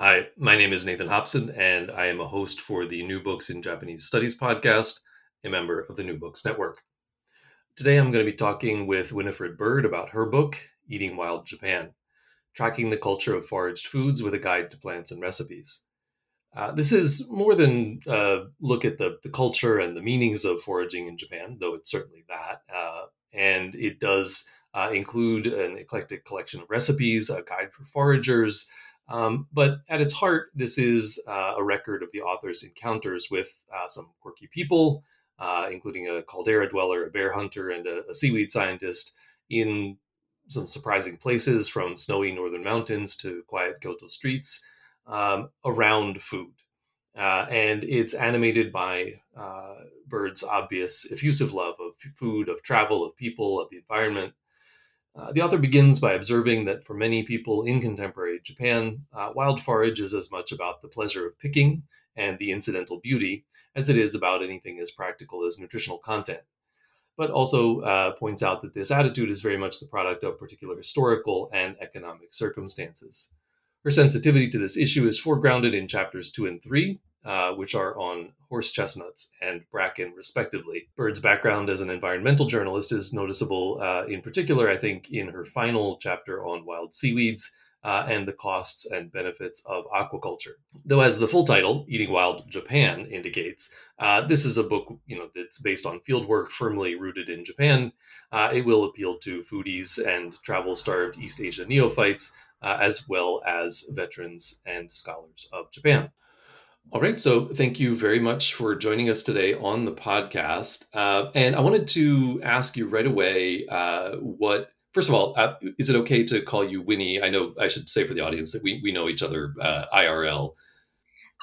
Hi, my name is Nathan Hobson, and I am a host for the New Books in Japanese Studies podcast, a member of the New Books Network. Today I'm going to be talking with Winifred Bird about her book, Eating Wild Japan Tracking the Culture of Foraged Foods with a Guide to Plants and Recipes. Uh, this is more than a look at the, the culture and the meanings of foraging in Japan, though it's certainly that. Uh, and it does uh, include an eclectic collection of recipes, a guide for foragers, um, but at its heart, this is uh, a record of the author's encounters with uh, some quirky people, uh, including a caldera dweller, a bear hunter, and a, a, seaweed scientist in some surprising places from snowy northern mountains to quiet Kyoto streets um, around food. Uh, and it's animated by uh, Bird's obvious effusive love of food, of travel, of people, of the environment. Uh, the author begins by observing that for many people in contemporary Japan, uh, wild forage is as much about the pleasure of picking and the incidental beauty as it is about anything as practical as nutritional content. But also uh, points out that this attitude is very much the product of particular historical and economic circumstances. Her sensitivity to this issue is foregrounded in chapters two and three, uh, which are on horse chestnuts and bracken, respectively. Bird's background as an environmental journalist is noticeable, uh, in particular, I think, in her final chapter on wild seaweeds. Uh, and the costs and benefits of aquaculture. Though, as the full title, "Eating Wild Japan," indicates, uh, this is a book you know that's based on fieldwork firmly rooted in Japan. Uh, it will appeal to foodies and travel-starved East Asia neophytes, uh, as well as veterans and scholars of Japan. All right. So thank you very much for joining us today on the podcast. Uh, and I wanted to ask you right away uh, what, first of all, uh, is it okay to call you Winnie? I know I should say for the audience that we, we know each other uh, IRL.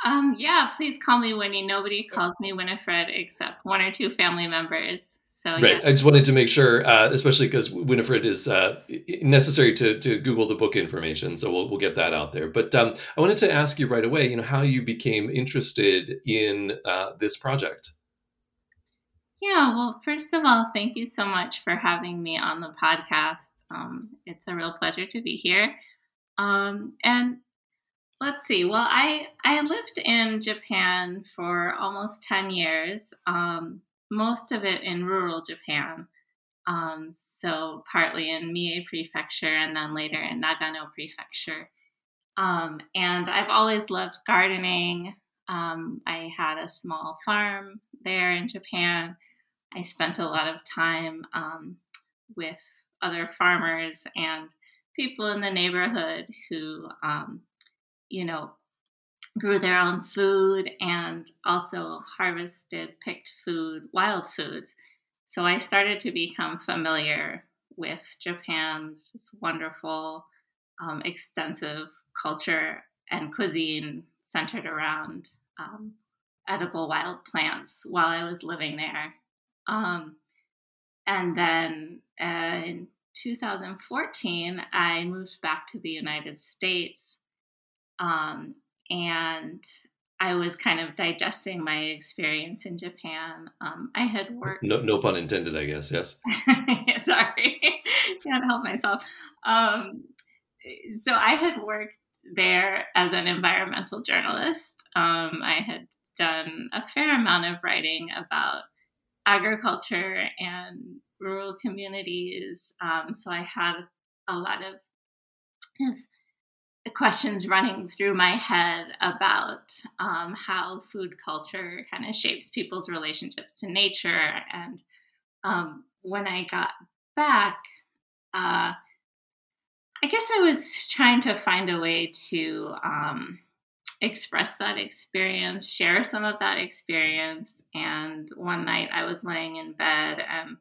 Um, yeah, please call me Winnie. Nobody calls me Winifred except one or two family members. So, right. Yeah. I just wanted to make sure, uh, especially because Winifred is uh, necessary to, to Google the book information. So we'll, we'll get that out there. But um, I wanted to ask you right away, you know, how you became interested in uh, this project. Yeah. Well, first of all, thank you so much for having me on the podcast. Um, it's a real pleasure to be here. Um, and let's see. Well, I I lived in Japan for almost ten years. Um, most of it in rural Japan. Um, so partly in Mie Prefecture and then later in Nagano Prefecture. Um, and I've always loved gardening. Um, I had a small farm there in Japan. I spent a lot of time um, with other farmers and people in the neighborhood who, um, you know, grew their own food and also harvested, picked food, wild foods. So I started to become familiar with Japan's just wonderful, um, extensive culture and cuisine centered around um, edible wild plants while I was living there. Um, and then uh, in 2014, I moved back to the United States um, and I was kind of digesting my experience in Japan. Um, I had worked. No, no pun intended, I guess. Yes. Sorry, can't help myself. Um, so I had worked there as an environmental journalist. Um, I had done a fair amount of writing about agriculture and rural communities. Um, so I had a lot of questions running through my head about um, how food culture kind of shapes people's relationships to nature. And um, when I got back, uh, I guess I was trying to find a way to um, express that experience, share some of that experience. And one night I was laying in bed and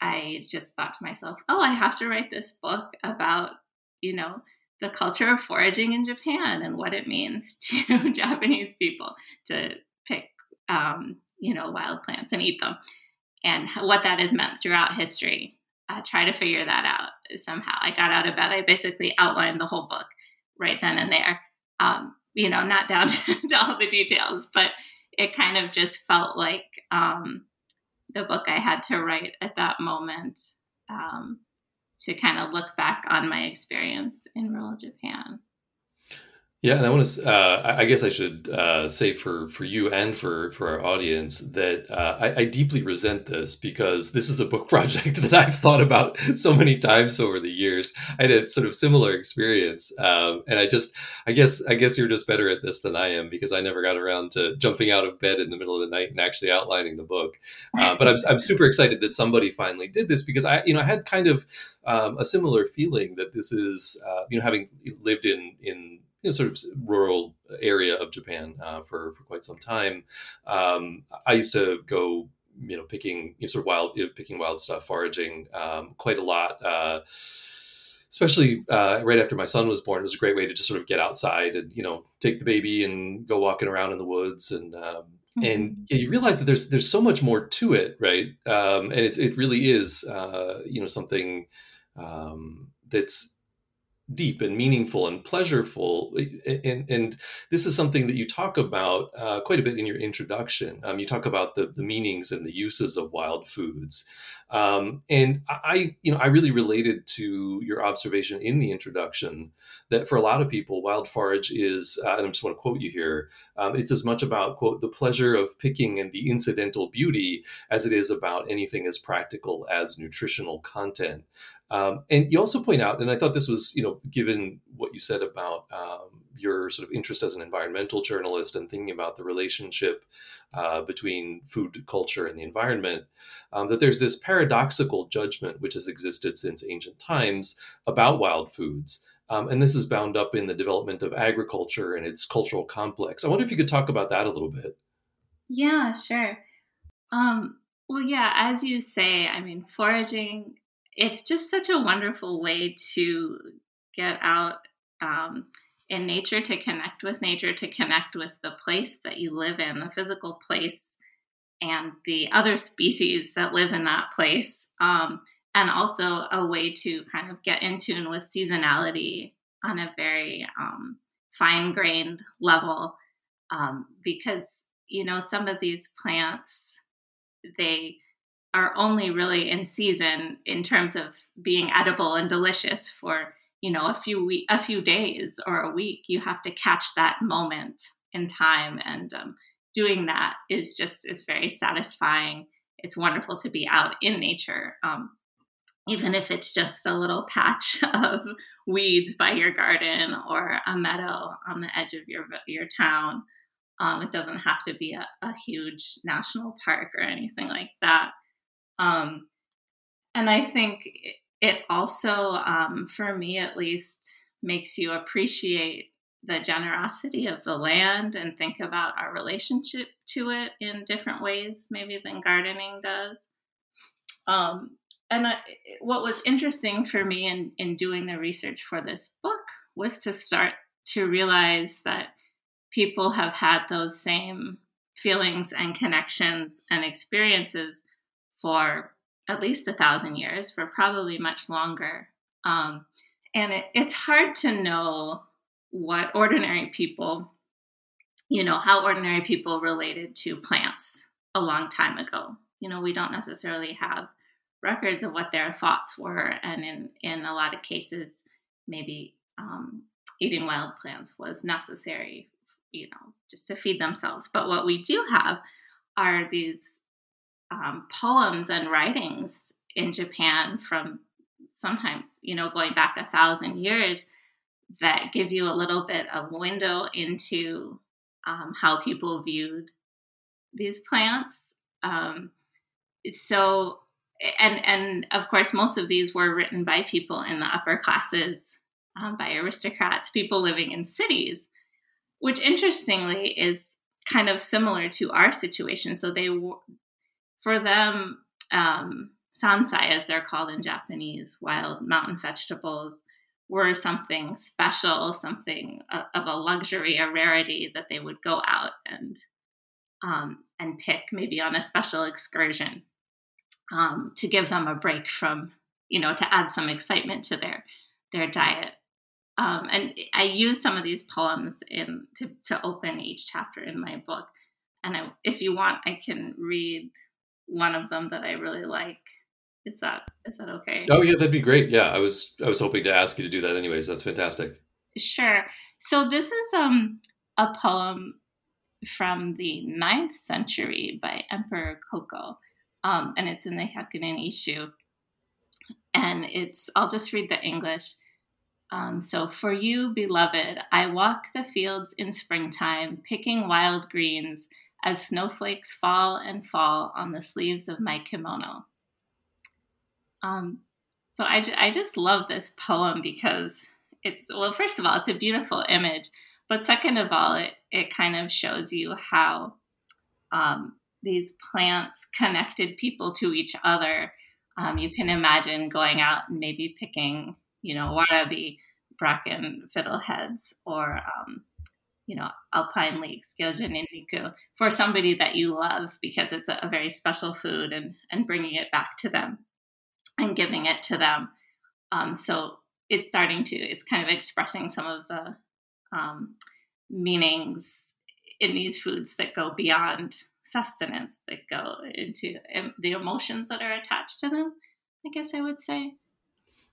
I just thought to myself, oh, I have to write this book about, you know, the culture of foraging in Japan and what it means to Japanese people to pick, um, you know, wild plants and eat them, and what that has meant throughout history. I try to figure that out somehow. I got out of bed. I basically outlined the whole book right then and there. Um, you know, not down to, to, all the details, but it kind of just felt like um, the book I had to write at that moment um, to kind of look back on my experience in rural Japan. Yeah, and I want to. Uh, I guess I should uh, say for for you and for for our audience that uh, I, I, deeply resent this because this is a book project that I've thought about so many times over the years. I had a sort of similar experience, um, and I just, I guess, I guess you're just better at this than I am because I never got around to jumping out of bed in the middle of the night and actually outlining the book. Uh, but I'm I'm super excited that somebody finally did this because I, you know, I had kind of um, a similar feeling that this is, uh, you know, having lived in in you know, sort of rural area of Japan uh, for for quite some time. Um, I used to go, you know, picking you know, sort of wild, you know, picking wild stuff, foraging um, quite a lot. Uh, especially uh, right after my son was born, it was a great way to just sort of get outside and you know take the baby and go walking around in the woods and. Um, mm-hmm. And yeah, you realize that there's there's so much more to it, right? Um, and it's it really is, uh, you know, something um, that's deep and meaningful and pleasurable. And, and this is something that you talk about uh, quite a bit in your introduction. Um, you talk about the, the meanings and the uses of wild foods. Um, and I, you know, I really related to your observation in the introduction that for a lot of people, wild forage is, uh, and I just want to quote you here, um, it's as much about, quote, the pleasure of picking and the incidental beauty as it is about anything as practical as nutritional content. Um, and you also point out, and I thought this was, you know, given what you said about um, your sort of interest as an environmental journalist and thinking about the relationship uh, between food culture and the environment, um, that there's this paradoxical judgment which has existed since ancient times about wild foods. Um, and this is bound up in the development of agriculture and its cultural complex. I wonder if you could talk about that a little bit. Yeah, sure. Um, well, yeah, as you say, I mean, foraging it's just such a wonderful way to get out um, in nature, to connect with nature, to connect with the place that you live in, the physical place, and the other species that live in that place. Um, and also a way to kind of get in tune with seasonality on a very um, fine grained level. Um, because, you know, some of these plants, they are only really in season in terms of being edible and delicious for you know a few week, a few days or a week. You have to catch that moment in time and um, doing that is just is very satisfying. It's wonderful to be out in nature um, even if it's just a little patch of weeds by your garden or a meadow on the edge of your your town. Um, it doesn't have to be a, a huge national park or anything like that um, and I think it also, um, for me at least, makes you appreciate the generosity of the land and think about our relationship to it in different ways, maybe than gardening does. Um, and I, what was interesting for me in, in doing the research for this book was to start to realize that people have had those same feelings and connections and experiences for at least a thousand years, for probably much longer. Um, and it, it's hard to know what ordinary people, you know, how ordinary people related to plants a long time ago. You know, we don't necessarily have records of what their thoughts were, and in in a lot of cases, maybe um, eating wild plants was necessary, you know, just to feed themselves. But what we do have are these um, poems and writings in Japan from sometimes, you know, going back a thousand years that give you a little bit of window into um, how people viewed these plants. Um, so, and and of course, most of these were written by people in the upper classes, um, by aristocrats, people living in cities, which interestingly is kind of similar to our situation. So they for them, um, sansai, as they're called in Japanese, wild mountain vegetables, were something special, something of a luxury, a rarity that they would go out and um, and pick maybe on a special excursion um, to give them a break from you know to add some excitement to their their diet. Um, and I use some of these poems in to, to open each chapter in my book. And I, if you want, I can read one of them that I really like. Is that is that okay? Oh yeah, that'd be great. Yeah, I was I was hoping to ask you to do that anyways. That's fantastic. Sure. So this is um a poem from the ninth century by Emperor Koko, um, and it's in the Hyakunin Isshu. And it's I'll just read the English. Um, so, for you, beloved, I walk the fields in springtime, picking wild greens as snowflakes fall and fall on the sleeves of my kimono. Um, so I, I just love this poem because it's, well, first of all, it's a beautiful image, but second of all, it, it kind of shows you how um, these plants connected people to each other. Um, you can imagine going out and maybe picking, you know, warabi, bracken fiddleheads, or um, you know, alpine leeks, gyoja ninniku, for somebody that you love because it's a, a, very special food and, and bringing it back to them and giving it to them. Um, so it's starting to, it's kind of expressing some of the um, meanings in these foods that go beyond sustenance, that go into the emotions that are attached to them, I guess I would say.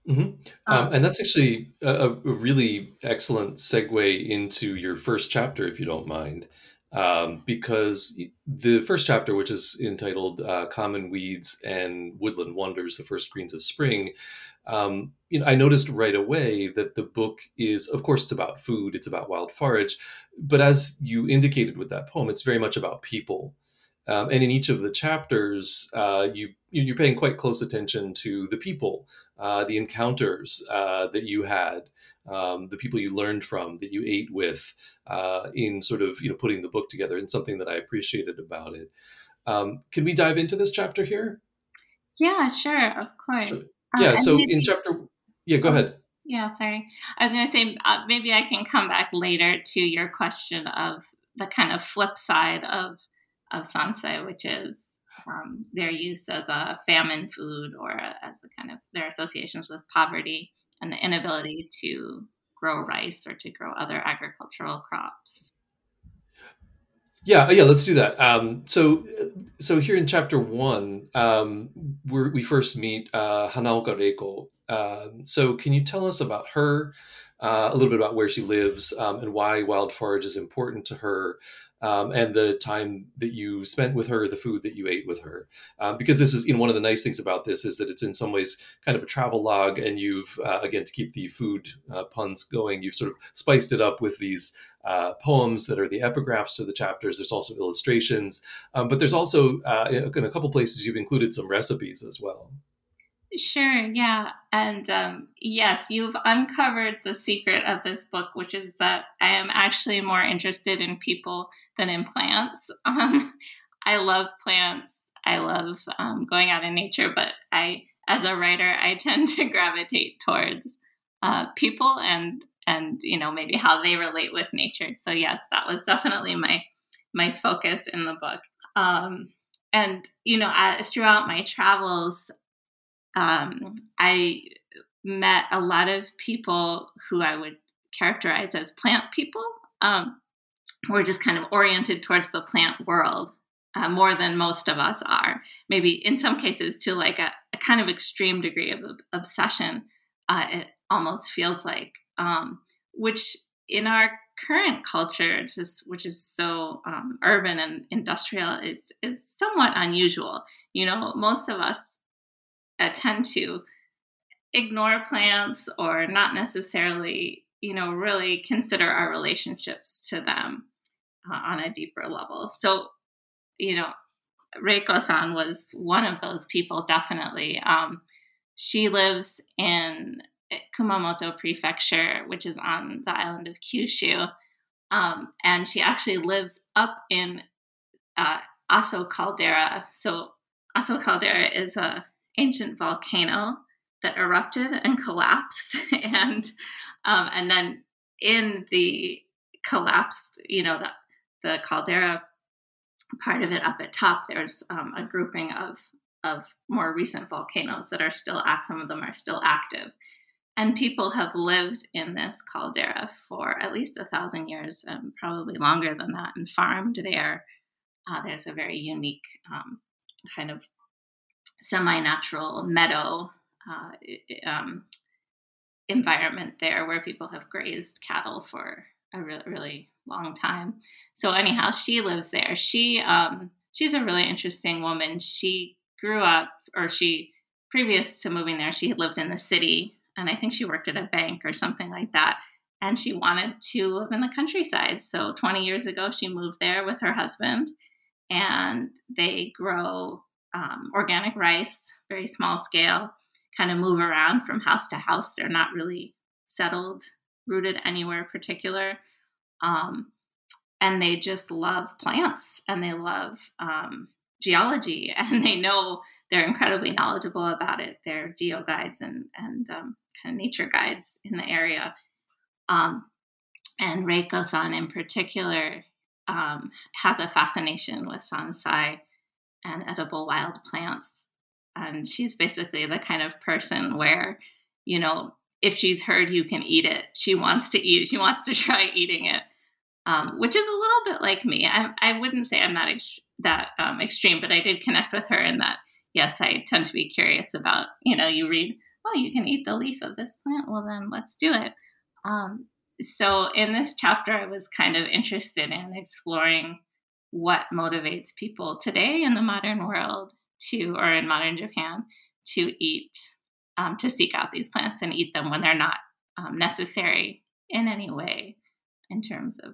Mm-hmm. Um, um, and that's actually a, a, really excellent segue into your first chapter, if you don't mind, um, because the first chapter, which is entitled uh, "Common Weeds and Woodland Wonders: The First Greens of Spring," um, you know, I noticed right away that the book is, of course, it's about food, it's about wild forage, but as you indicated with that poem, it's very much about people. Um, and in each of the chapters, uh, you you're paying quite close attention to the people, uh, the encounters uh, that you had, um, the people you learned from, that you ate with, uh, in sort of you know putting the book together, and something that I appreciated about it. Um, can we dive into this chapter here? Yeah, sure, of course. Sure. Um, yeah. so maybe, in chapter, yeah, go oh, ahead. Yeah, sorry. I was going to say uh, maybe I can come back later to your question of the kind of flip side of of sansai, which is um, their use as a famine food or as a kind of their associations with poverty and the inability to grow rice or to grow other agricultural crops. Yeah, yeah, let's do that. Um, so, so here in chapter one, um, we first meet uh, Hanaoka Reiko. Um, so, can you tell us about her, uh, a little bit about where she lives, um, and why wild forage is important to her, um, and the time that you spent with her, the food that you ate with her. Um, because this is, you know, one of the nice things about this is that it's in some ways kind of a travel log, and you've, uh, again, to keep the food uh, puns going, you've sort of spiced it up with these uh, poems that are the epigraphs to the chapters. There's also illustrations, um, but there's also, uh, in a couple places, you've included some recipes as well. Sure, yeah. And um, yes, you've uncovered the secret of this book, which is that I am actually more interested in people than in plants. Um, I love plants. I love um, going out in nature, but I, as a writer, I tend to gravitate towards uh, people and and you know maybe how they relate with nature. So yes, that was definitely my my focus in the book. Um, and you know, as, throughout my travels, um, I met a lot of people who I would characterize as plant people. Um, we're just kind of oriented towards the plant world uh, more than most of us are. Maybe in some cases to like a, a kind of extreme degree of obsession. Uh, it almost feels like, um, which in our current culture, just, which is so um, urban and industrial, is is somewhat unusual. You know, most of us uh, tend to ignore plants or not necessarily, you know, really consider our relationships to them uh, on a deeper level. So, you know, Reiko san was one of those people, definitely. Um, she lives in Kumamoto Prefecture, which is on the island of Kyushu. Um, and she actually lives up in uh, Aso Caldera. So, Aso Caldera is a ancient volcano that erupted and collapsed, and um, and then in the collapsed, you know, the the caldera part of it up at top, there's um, a grouping of of more recent volcanoes that are still active. Some of them are still active, and people have lived in this caldera for at least a thousand years, and probably longer than that, and farmed there. Uh, there's a very unique um, kind of semi-natural meadow uh, um, environment there where people have grazed cattle for a really, really long time. So anyhow, she lives there. She um, she's a really interesting woman. She grew up, or she previous to moving there, she had lived in the city, and I think she worked at a bank or something like that. And she wanted to live in the countryside. So 20 years ago, she moved there with her husband, and they grow um, organic rice, very small scale, kind of move around from house to house. They're not really settled, rooted anywhere particular. Um, and they just love plants and they love um, geology and they know they're incredibly knowledgeable about it. They're geo guides and, and um, kind of nature guides in the area. Um, and Reiko san in particular um, has a fascination with sansai and edible wild plants. And she's basically the kind of person where, you know, if she's heard you can eat it, she wants to eat. She wants to try eating it um, which is a little bit like me. I, I wouldn't say I'm that ex- that um, extreme, but I did connect with her in that. Yes, I tend to be curious about. You know, you read, oh, you can eat the leaf of this plant. Well, then let's do it. Um, so in this chapter, I was kind of interested in exploring what motivates people today in the modern world to, or in modern Japan, to eat, um, to seek out these plants and eat them when they're not um, necessary in any way in terms of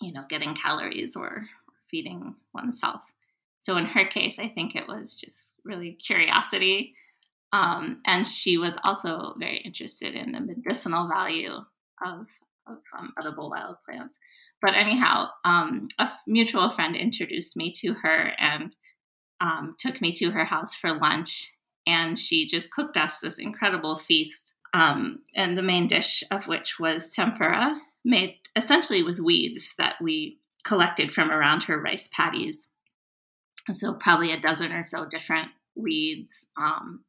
you know, getting calories or feeding oneself. So in her case, I think it was just really curiosity. Um, and she was also very interested in the medicinal value of, of um, edible wild plants. But anyhow, um, a mutual friend introduced me to her and um, took me to her house for lunch. And she just cooked us this incredible feast. Um, and the main dish of which was tempura made essentially with weeds that we collected from around her rice paddies. So, probably a dozen or so different weeds um,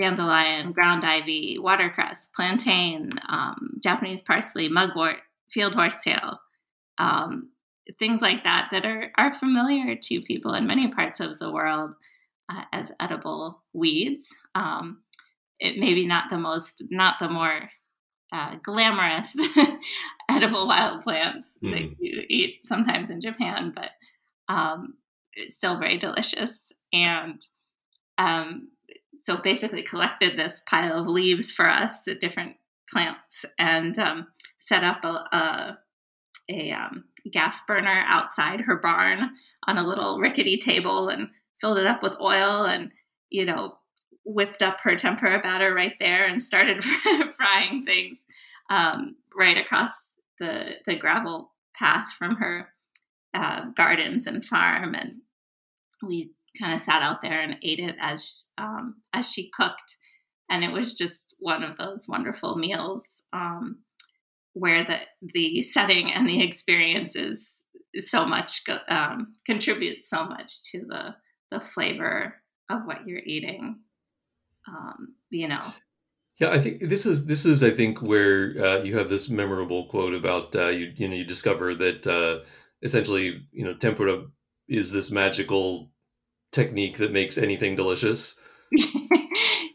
dandelion, ground ivy, watercress, plantain, um, Japanese parsley, mugwort, field horsetail, um, things like that that are, are familiar to people in many parts of the world uh, as edible weeds. Um, it may be not the most, not the more uh, glamorous edible wild plants mm. that you eat sometimes in Japan, but um, it's still very delicious. And um, so basically collected this pile of leaves for us, the different plants, and um, set up a, a, a um, gas burner outside her barn on a little rickety table and filled it up with oil and, you know, whipped up her tempura batter right there and started frying things um, right across the the gravel path from her uh, gardens and farm, and we kind of sat out there and ate it as um, as she cooked, and it was just one of those wonderful meals um, where the the setting and the experiences so much um, contributes so much to the the flavor of what you're eating. Um, you know, yeah, I think this is this is I think where uh, you have this memorable quote about uh, you you know you discover that uh, essentially you know tempura is this magical technique that makes anything delicious.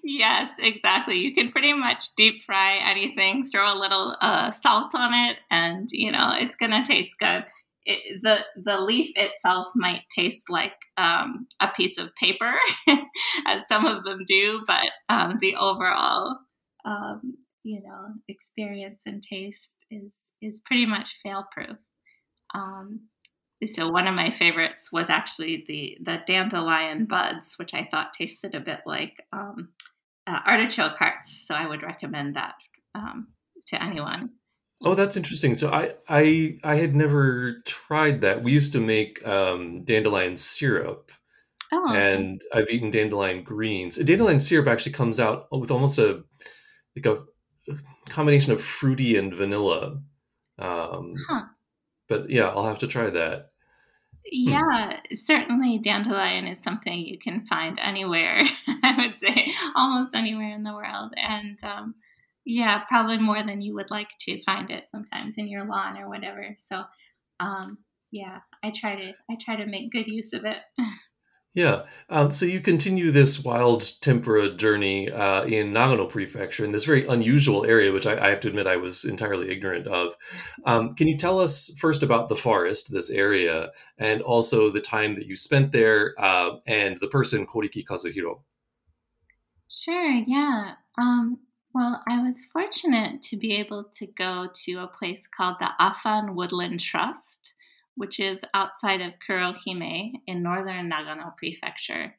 yes, exactly. You can pretty much deep fry anything, throw a little uh, salt on it, and you know it's gonna taste good. It, the the leaf itself might taste like um, a piece of paper, as some of them do, but um, the overall um, you know experience and taste is is pretty much fail proof. So one of my favorites was actually the the dandelion buds, which I thought tasted a bit like um, uh, artichoke hearts. So I would recommend that um, to anyone. Oh, that's interesting. So I I I had never tried that. We used to make um, dandelion syrup Oh, and I've eaten dandelion greens. Dandelion syrup actually comes out with almost a like a combination of fruity and vanilla. Um, Huh. But yeah, I'll have to try that. Yeah, certainly dandelion is something you can find anywhere, I would say, almost anywhere in the world. And um, yeah, probably more than you would like to find it sometimes in your lawn or whatever. So um, yeah, I try to I try to make good use of it. Yeah. Um, so you continue this wild tempura journey uh, in Nagano Prefecture in this very unusual area, which I, I have to admit I was entirely ignorant of. Um, can you tell us first about the forest, this area, and also the time that you spent there uh, and the person, Koriki Kazuhiro? Sure, yeah. Um, well, I was fortunate to be able to go to a place called the Afan Woodland Trust which is outside of Kurohime in northern Nagano Prefecture.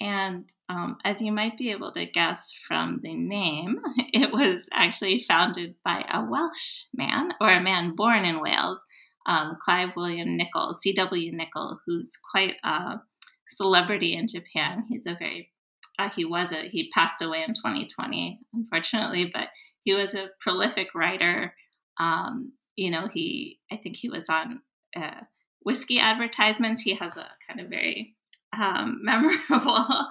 And um, as you might be able to guess from the name, it was actually founded by a Welsh man or a man born in Wales, um, Clive William Nicol, C.W. Nicol, who's quite a celebrity in Japan. He's a very, uh, he was a, he passed away in 2020, unfortunately, but he was a prolific writer. Um, you know, he, I think he was on uh, whiskey advertisements. He has a kind of very um, memorable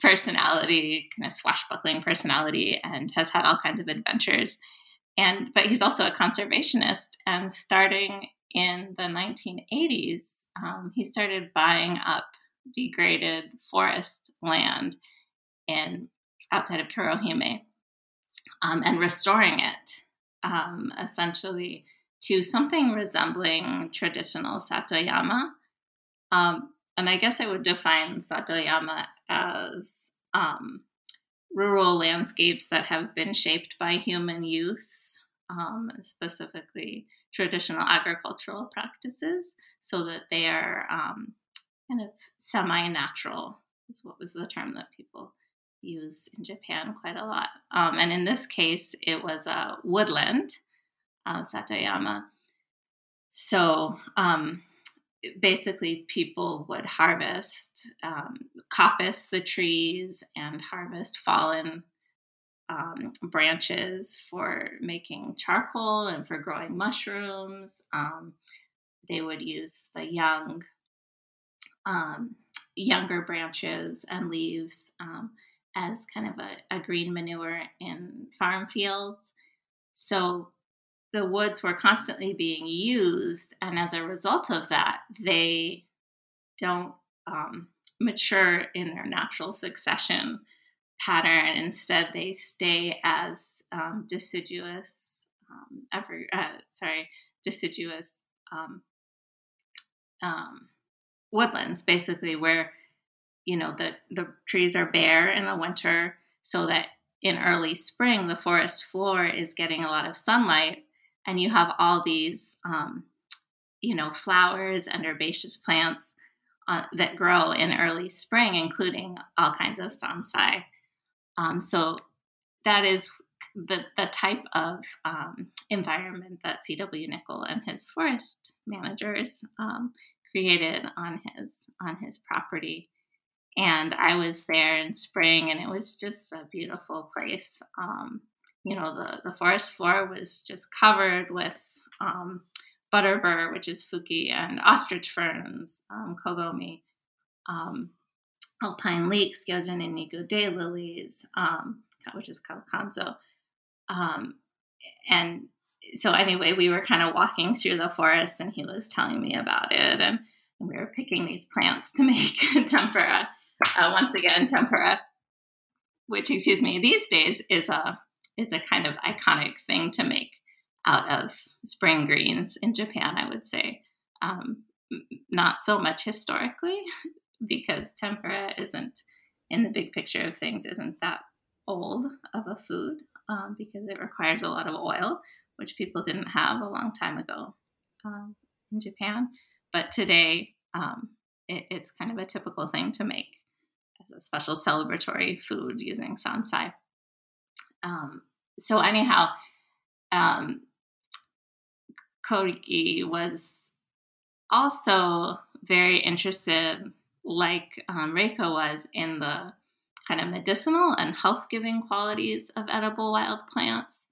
personality, kind of swashbuckling personality, and has had all kinds of adventures. And but he's also a conservationist. And starting in the 1980s, um, he started buying up degraded forest land in outside of Kurohime um, and restoring it. Um, essentially, to something resembling traditional Satoyama. Um, and I guess I would define Satoyama as um, rural landscapes that have been shaped by human use, um, specifically traditional agricultural practices, so that they are um, kind of semi natural, is what was the term that people use in Japan quite a lot. Um, and in this case, it was a woodland uh, Satoyama. So um, basically, people would harvest, um, coppice the trees, and harvest fallen um, branches for making charcoal and for growing mushrooms. Um, they would use the young, um, younger branches and leaves um, as kind of a, a green manure in farm fields. So the woods were constantly being used, and as a result of that, they don't um, mature in their natural succession pattern. Instead, they stay as um, deciduous, um, ever uh, sorry, deciduous um, um, woodlands, basically, where you know the the trees are bare in the winter, so that in early spring the forest floor is getting a lot of sunlight and you have all these um, you know flowers and herbaceous plants uh, that grow in early spring including all kinds of sansai. Um, so that is the, the type of um, environment that cw Nicol and his forest managers um, created on his on his property. And i was there in spring and it was just a beautiful place um, you know, the, the forest floor was just covered with um, butterbur, which is fuki, and ostrich ferns, um, kogomi, um, alpine leeks, gyoja ninniku daylilies, um, which is kawakanzo. Um, and so anyway, we were kind of walking through the forest and he was telling me about it. And, and we were picking these plants to make tempura. Uh, once again, tempura, which, excuse me, these days is a is a kind of iconic thing to make out of spring greens in Japan, I would say. Um, not so much historically, because tempura isn't, in the big picture of things, isn't that old of a food um, because it requires a lot of oil, which people didn't have a long time ago um, in Japan. But today, um, it, it's kind of a typical thing to make as a special celebratory food using sansai. Um, so anyhow, um, Koriki was also very interested like um, Reiko was in the kind of medicinal and health giving qualities of edible wild plants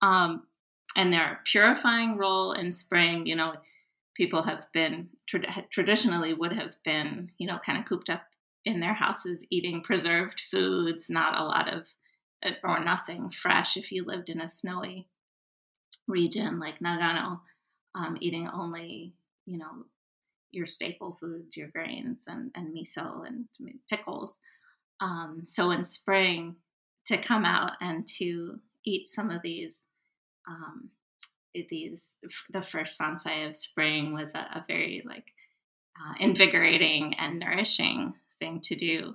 um, and their purifying role in spring. You know, people have been tra- traditionally would have been, you know, kind of cooped up in their houses eating preserved foods, not a lot of or nothing fresh if you lived in a snowy region like Nagano, um, eating only, you know, your staple foods, your grains and, and miso and pickles. Um, so in spring, to come out and to eat some of these, um, these the first sansai of spring was a, a very like uh, invigorating and nourishing thing to do.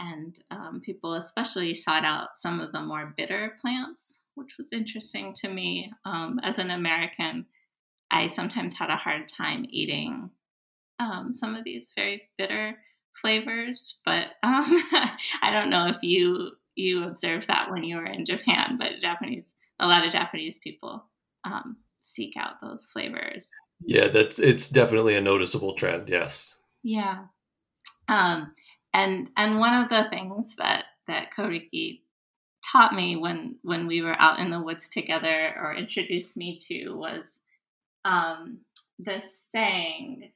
And um, people especially sought out some of the more bitter plants, which was interesting to me. Um, as an American, I sometimes had a hard time eating um, some of these very bitter flavors, but um, I don't know if you you observed that when you were in Japan. But Japanese, a lot of Japanese people um, seek out those flavors. Yeah, that's it's definitely a noticeable trend. Yes. Yeah. Um, and and one of the things that that Koriki taught me when when we were out in the woods together or introduced me to was um, this saying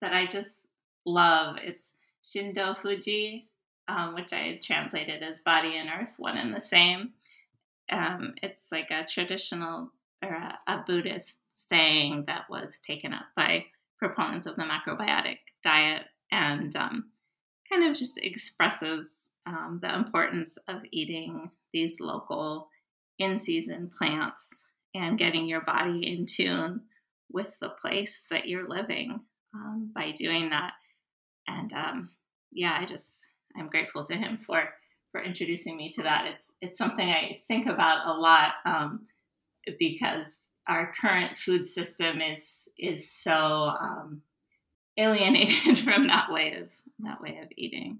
that I just love. It's Shindo Fuji, um, which I translated as body and earth, one and the same. Um, it's like a traditional or a, a, Buddhist saying that was taken up by proponents of the macrobiotic diet and um, kind of just expresses um, the importance of eating these local in season plants and getting your body in tune with the place that you're living um, by doing that. And um, yeah, I just I'm grateful to him for for introducing me to that. It's it's something I think about a lot um, because our current food system is is so um, alienated from that way of that way of eating.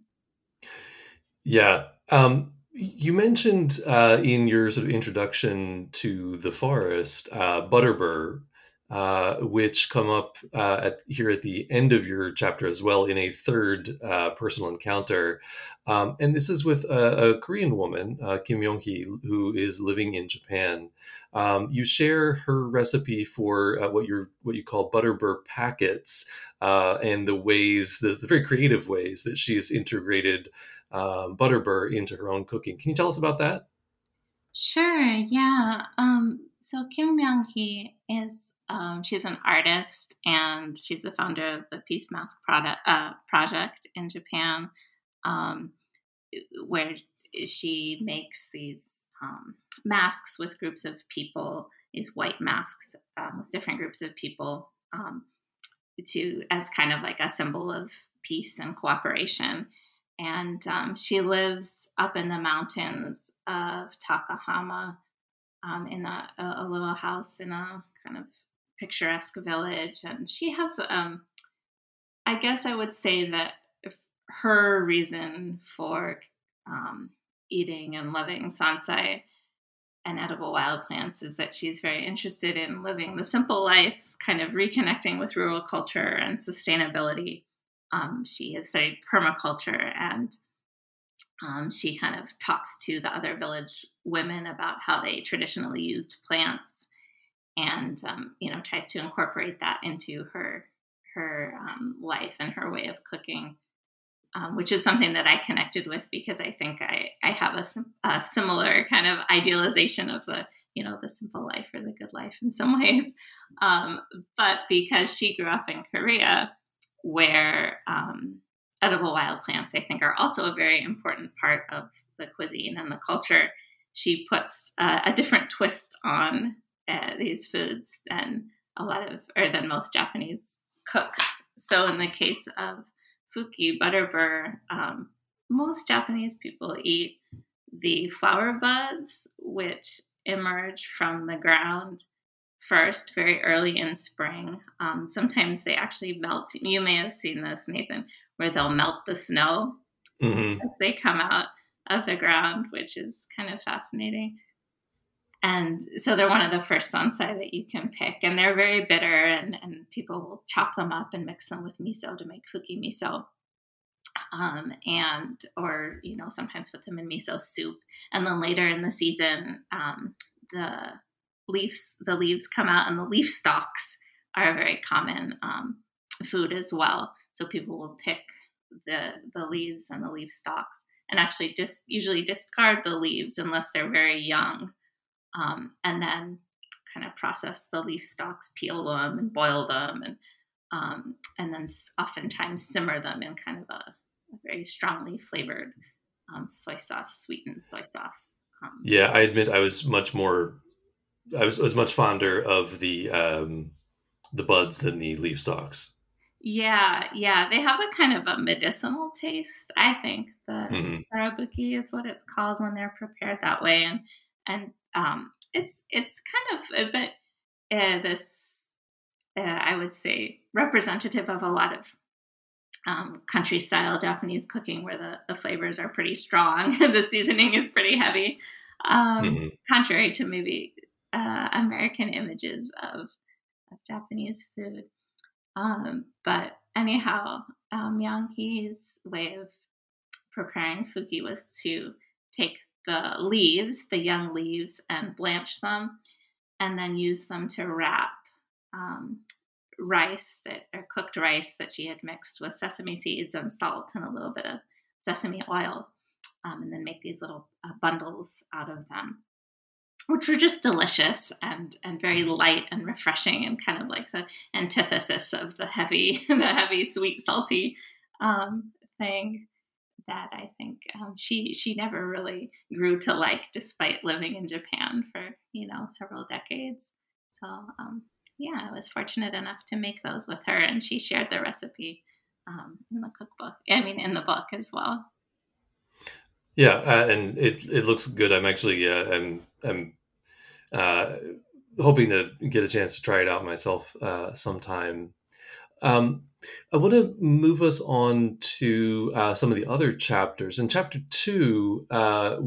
Yeah. Um, you mentioned uh, in your sort of introduction to the forest, uh, butterbur, uh, which come up uh, at, here at the end of your chapter as well in a third uh, personal encounter. Um, and this is with a, a Korean woman, uh, Kim Yong Hee, who is living in Japan. Um, you share her recipe for uh, what you what you call butterbur packets uh, and the ways, the, the, very creative ways that she's integrated um, butterbur into her own cooking. Can you tell us about that? Sure. Yeah. Um, so Kim Myung Hee is um, she's an artist and she's the founder of the Peace Mask product, uh, project in Japan, um, where she makes these um, masks with groups of people, these white masks um, with different groups of people, um, to as kind of like a symbol of peace and cooperation. And um, she lives up in the mountains of Takahama in a, a little house in a kind of picturesque village. And she has, um, I guess I would say that her reason for um, eating and loving sansai and edible wild plants is that she's very interested in living the simple life, kind of reconnecting with rural culture and sustainability. Um, she has studied permaculture and um, she kind of talks to the other village women about how they traditionally used plants and um, you know tries to incorporate that into her her um, life and her way of cooking um, which is something that i connected with because i think i, I have a, a, similar kind of idealization of the you know the simple life or the good life in some ways. Um, but because she grew up in korea where um, edible wild plants i think are also a very important part of the cuisine and the culture she puts a different twist on uh, these foods than a lot of, or than most Japanese cooks. So in the case of fuki butterbur, um, most Japanese people eat the flower buds, which emerge from the ground first, very early in spring. Um, sometimes they actually melt. You may have seen this, Nathan, where they'll melt the snow mm-hmm. as they come out of the ground, which is kind of fascinating. And so they're one of the first sansai that you can pick. And they're very bitter, and, and people will chop them up and mix them with miso to make fuki miso. um, and or you know sometimes put them in miso soup and then later in the season um, the leaves the leaves come out and the leaf stalks are a very common um, food as well so people will pick the the leaves and the leaf stalks and actually just usually discard the leaves unless they're very young um, and then kind of process the leaf stalks peel them and boil them and um, and then oftentimes simmer them in kind of a, a very strongly flavored um, soy sauce, sweetened soy sauce. Um, yeah, I admit I was much more, I was, was much fonder of the um, the buds than the leaf stalks. Yeah, yeah, they have a kind of a medicinal taste. I think the mm-hmm. is what it's called when they're prepared that way, and and um, it's it's kind of a bit uh, this uh, I would say representative of a lot of um, country style Japanese cooking where the, the flavors are pretty strong, the seasoning is pretty heavy, um, mm-hmm. contrary to maybe uh, American images of, of Japanese food. Um, but anyhow, um, Miyanghi's way of preparing fuki was to take the leaves, the young leaves, and blanch them, and then use them to wrap um, rice that or cooked rice that she had mixed with sesame seeds and salt and a little bit of sesame oil, um, and then make these little uh, bundles out of them, which were just delicious and and very light and refreshing and kind of like the antithesis of the heavy the heavy sweet salty um, thing that I think um, she she never really grew to like, despite living in Japan for you know several decades. So um, yeah, I was fortunate enough to make those with her, and she shared the recipe um, in the cookbook. I mean, in the book as well. Yeah, uh, and it it looks good. I'm actually uh, I'm I'm uh, hoping to get a chance to try it out myself uh, sometime. Um, I want to move us on to uh, some of the other chapters. In chapter two, uh,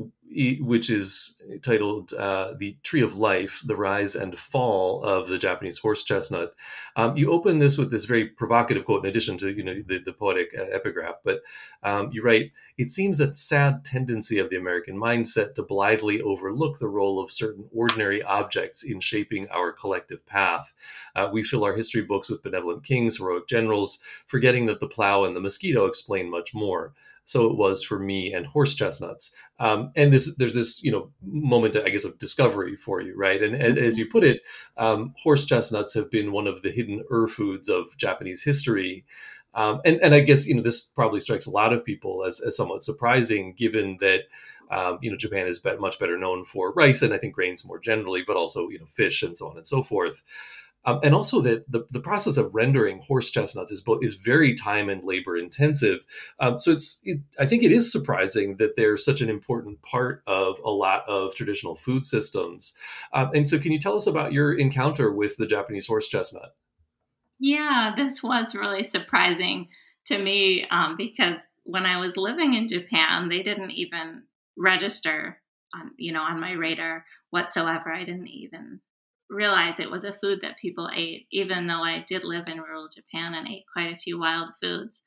which is titled uh, "The Tree of Life: The Rise and Fall of the Japanese Horse Chestnut." Um, you open this with this very provocative quote, in addition to you know the, the poetic uh, epigraph. But um, you write, "It seems a sad tendency of the American mindset to blithely overlook the role of certain ordinary objects in shaping our collective path. Uh, we fill our history books with benevolent kings, heroic generals, forgetting that the plow and the mosquito explain much more." So it was for me and horse chestnuts. Um, and this, there's this, you know, moment, I guess, of discovery for you, right? And, and as you put it, um, horse chestnuts have been one of the hidden ur foods of Japanese history. Um, and, and I guess, you know, this probably strikes a lot of people as, as somewhat surprising, given that, um, you know, Japan is much better known for rice and I think grains more generally, but also, you know, fish and so on and so forth. Um, and also that the, the process of rendering horse chestnuts is is very time and labor intensive. Um, so it's it, I think it is surprising that they're such an important part of a lot of traditional food systems. Um, and so, can you tell us about your encounter with the Japanese horse chestnut? Yeah, this was really surprising to me um, because when I was living in Japan, they didn't even register on you know on my radar whatsoever. I didn't even realize it was a food that people ate, even though I did live in rural Japan and ate quite a few wild foods.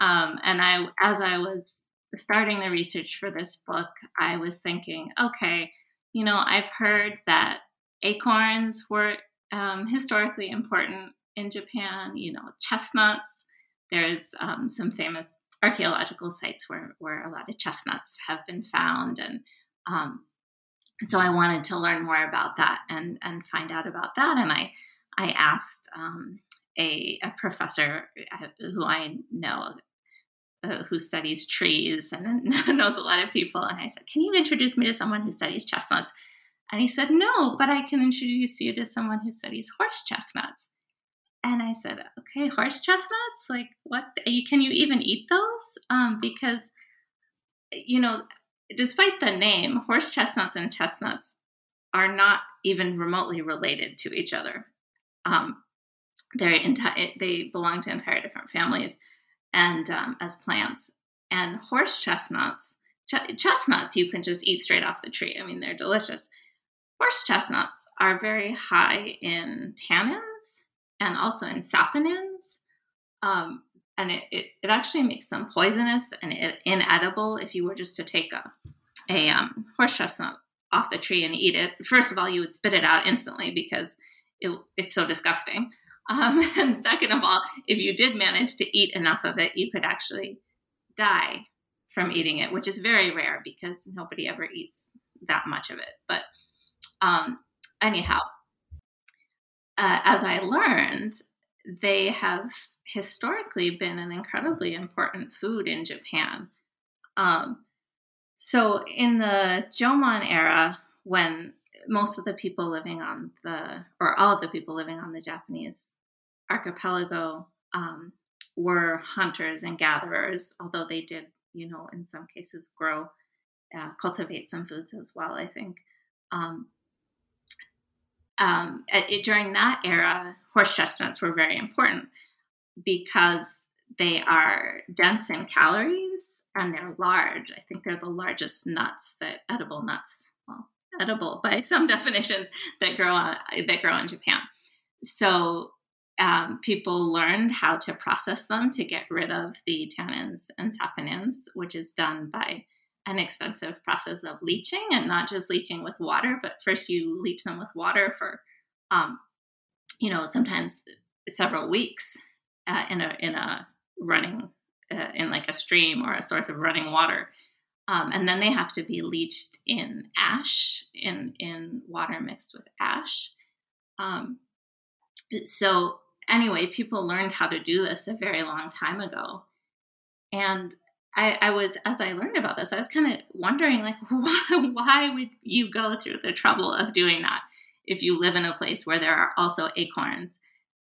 Um, and I, as I was starting the research for this book, I was thinking, okay, you know, I've heard that acorns were um, historically important in Japan. You know, chestnuts. There's um, some famous archaeological sites where where a lot of chestnuts have been found, and um, so I wanted to learn more about that and and find out about that. And I I asked um, a, a professor uh, who I know uh, who studies trees and knows a lot of people, and I said, "Can you introduce me to someone who studies chestnuts?" And he said, "No, but I can introduce you to someone who studies horse chestnuts." And I said, "Okay, horse chestnuts? Like, what? Can you even eat those? Um, because, you know, despite the name, horse chestnuts and chestnuts are not even remotely related to each other. Um, they're enti- they belong to entire different families and um, as plants. And horse chestnuts, ch- chestnuts you can just eat straight off the tree. I mean, they're delicious. Horse chestnuts are very high in tannins and also in saponins. Um, and it, it, it, actually makes them poisonous and inedible if you were just to take a, a um, horse chestnut off the tree and eat it. First of all, you would spit it out instantly because it, it's so disgusting. Um, and second of all, if you did manage to eat enough of it, you could actually die from eating it, which is very rare because nobody ever eats that much of it. But um, anyhow, uh, as I learned, they have historically been an incredibly important food in Japan. Um, so in the Jomon era, when most of the people living on the, or all of the people living on the Japanese archipelago um, were hunters and gatherers, although they did, you know, in some cases grow, uh, cultivate some foods as well, I think. Um, um, it, during that era, horse chestnuts were very important because they are dense in calories and they're large. I think they're the largest nuts that edible nuts, well, edible by some definitions that grow on, that grow in Japan. So um, people learned how to process them to get rid of the tannins and saponins, which is done by an extensive process of leaching and not just leaching with water, but first you leach them with water for, um, you know, sometimes several weeks uh, in a in a running uh, in like a stream or a source of running water. Um, and then they have to be leached in ash in in water mixed with ash. Um, so anyway, people learned how to do this a very long time ago. And I, I was, as I learned about this, I was kind of wondering, like, why, why would you go through the trouble of doing that if you live in a place where there are also acorns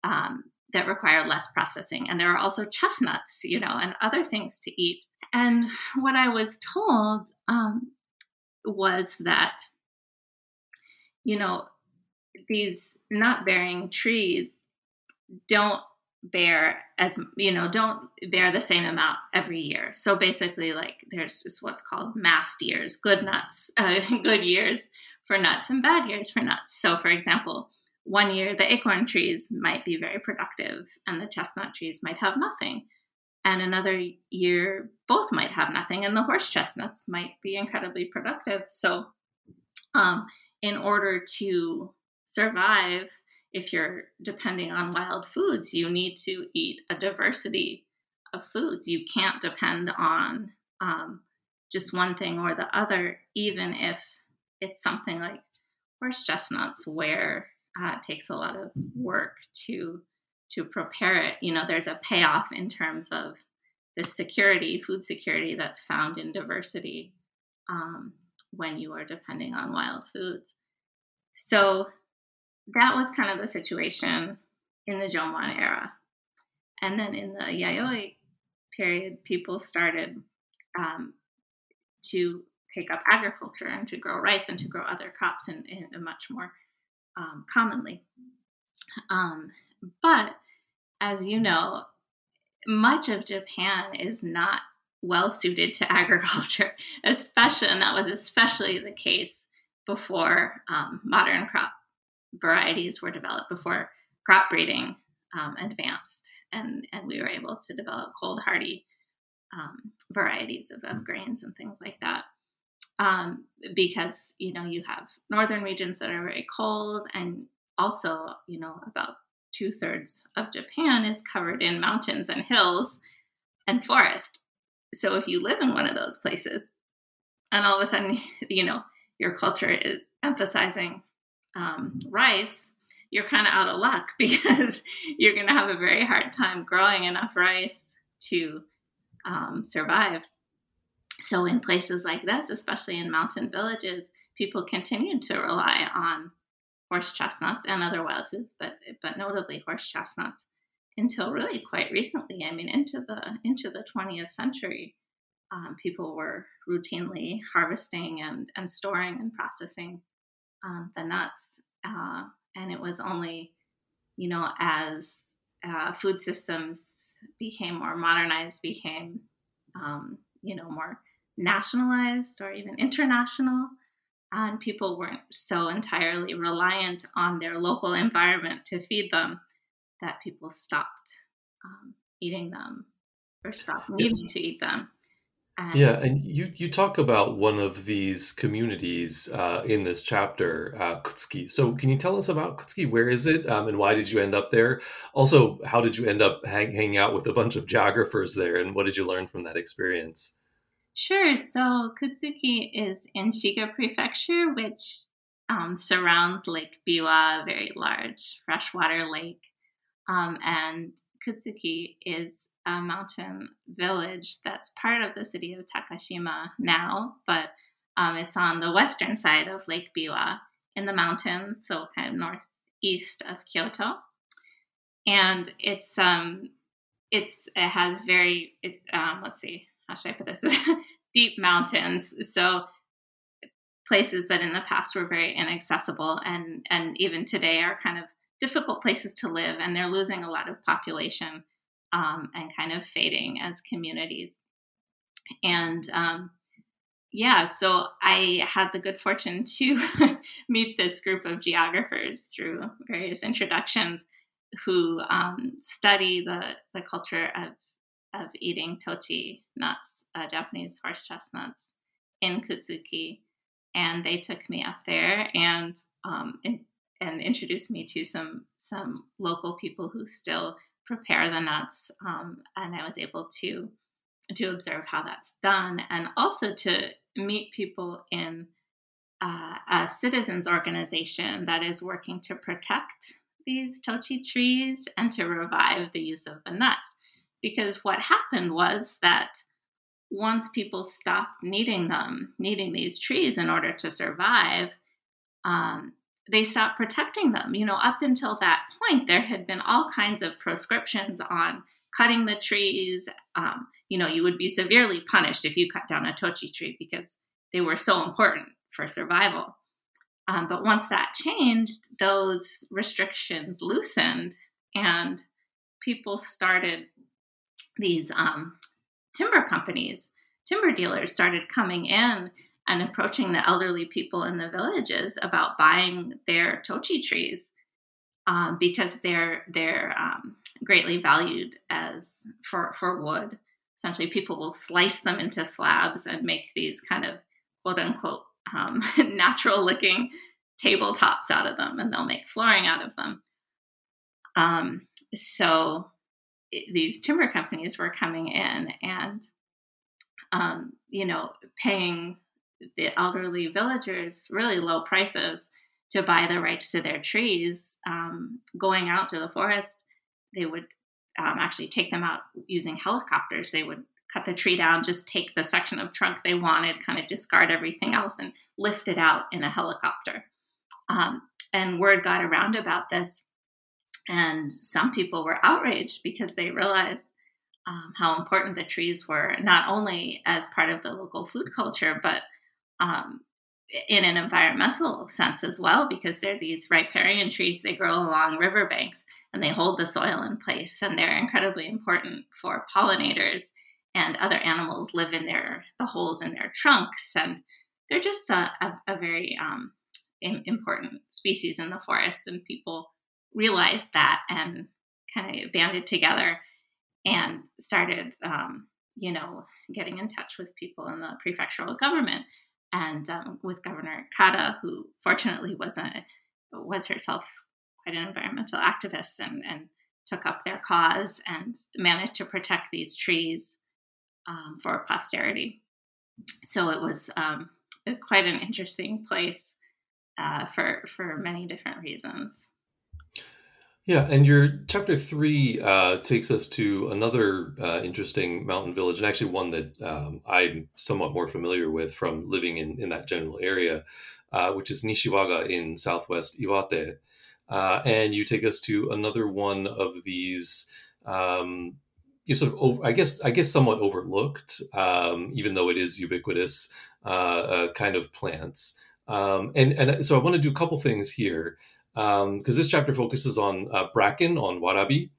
um, that require less processing? And there are also chestnuts, you know, and other things to eat. And what I was told um, was that, you know, these nut bearing trees don't bear as you know don't bear the same amount every year so basically like there's just what's called mast years good nuts uh, good years for nuts and bad years for nuts so for example one year the acorn trees might be very productive and the chestnut trees might have nothing and another year both might have nothing and the horse chestnuts might be incredibly productive so um, in order to survive if you're depending on wild foods, you need to eat a diversity of foods. You can't depend on um, just one thing or the other, even if it's something like horse chestnuts, where uh, takes a lot of work to to prepare it. You know, there's a payoff in terms of the security, food security that's found in diversity um, when you are depending on wild foods. So that was kind of the situation in the Jomon era. And then in the Yayoi period, people started um, to take up agriculture and to grow rice and to grow other crops in, in much more um, commonly. Um, but as you know, much of Japan is not well suited to agriculture, especially, and that was especially the case before um, modern crop varieties were developed before crop breeding um, advanced, and and we were able to develop cold hardy um, varieties of, of, grains and things like that. Um, because you know you have northern regions that are very cold, and also you know about two thirds of Japan is covered in mountains and hills and forest. So if you live in one of those places, and all of a sudden you know your culture is emphasizing um, rice, you're kind of out of luck because you're going to have a very hard time growing enough rice to um, survive. So, in places like this, especially in mountain villages, people continued to rely on horse chestnuts and other wild foods, but but notably horse chestnuts until really quite recently. I mean, into the into the 20th century, um, people were routinely harvesting and and storing and processing um, the nuts. Uh, and it was only, you know, as uh, food systems became more modernized, became, um, you know, more nationalized or even international, and people weren't so entirely reliant on their local environment to feed them that people stopped um, eating them or stopped needing to eat them. And yeah, and you you talk about one of these communities uh, in this chapter, uh, Kutsuki. So, can you tell us about Kutsuki? Where is it, um, and why did you end up there? Also, how did you end up hang, hanging out with a bunch of geographers there, and what did you learn from that experience? Sure. So, Kutsuki is in Shiga Prefecture, which um, surrounds Lake Biwa, a very large freshwater lake, um, and Kutsuki is a mountain village that's part of the city of Takashima now, but um, it's on the western side of Lake Biwa in the mountains, so kind of northeast of Kyoto. And it's um, it's it has very it, um, let's see how should I put this deep mountains. So places that in the past were very inaccessible and and even today are kind of difficult places to live, and they're losing a lot of population um, and kind of fading as communities. And um, yeah, so I had the good fortune to meet this group of geographers through various introductions who um, study the, the culture of, of eating tochi nuts, uh, Japanese horse chestnuts, in Kutsuki. And they took me up there and um, in, and introduced me to some some local people who still prepare the nuts, um, and I was able to to observe how that's done, and also to meet people in uh, a citizens organization that is working to protect these tochi trees and to revive the use of the nuts. Because what happened was that once people stopped needing them, needing these trees in order to survive, um, they stopped protecting them. You know, up until that point, there had been all kinds of proscriptions on cutting the trees. Um, you know, you would be severely punished if you cut down a tochi tree because they were so important for survival. Um, but once that changed, those restrictions loosened, and people started these um, timber companies, timber dealers started coming in and approaching the elderly people in the villages about buying their tochi trees um, because they're they're um, greatly valued as for for wood. Essentially, people will slice them into slabs and make these kind of quote unquote um, natural looking tabletops out of them, and they'll make flooring out of them. Um, so these timber companies were coming in and um, you know paying the elderly villagers really low prices to buy the rights to their trees. Um, going out to the forest, they would um, actually take them out using helicopters. They would cut the tree down, just take the section of trunk they wanted, kind of discard everything else, and lift it out in a helicopter. Um, and word got around about this, and some people were outraged because they realized um, how important the trees were, not only as part of the local food culture, but um, in an environmental sense as well, because they're these riparian trees. They grow along riverbanks and they hold the soil in place, and they're incredibly important for pollinators and other animals live in their the holes in their trunks, and they're just a, a, a very um, important species in the forest. And people realized that and kind of banded together and started, um, you know, getting in touch with people in the prefectural government and um, with Governor Kada, who fortunately was a was herself quite an environmental activist and, and took up their cause and managed to protect these trees um, for posterity. So it was um, quite an interesting place uh, for for many different reasons. Yeah, and your chapter three uh, takes us to another uh, interesting mountain village, and actually one that um, I'm somewhat more familiar with from living in, in that general area, uh, which is Nishiwaga in southwest Iwate. Uh, and you take us to another one of these, um, you sort of, over, I guess, I guess, somewhat overlooked, um, even though it is ubiquitous, uh, uh, kind of plants. Um, and and so I want to do a couple things here because um, this chapter focuses on uh, bracken, on warabi.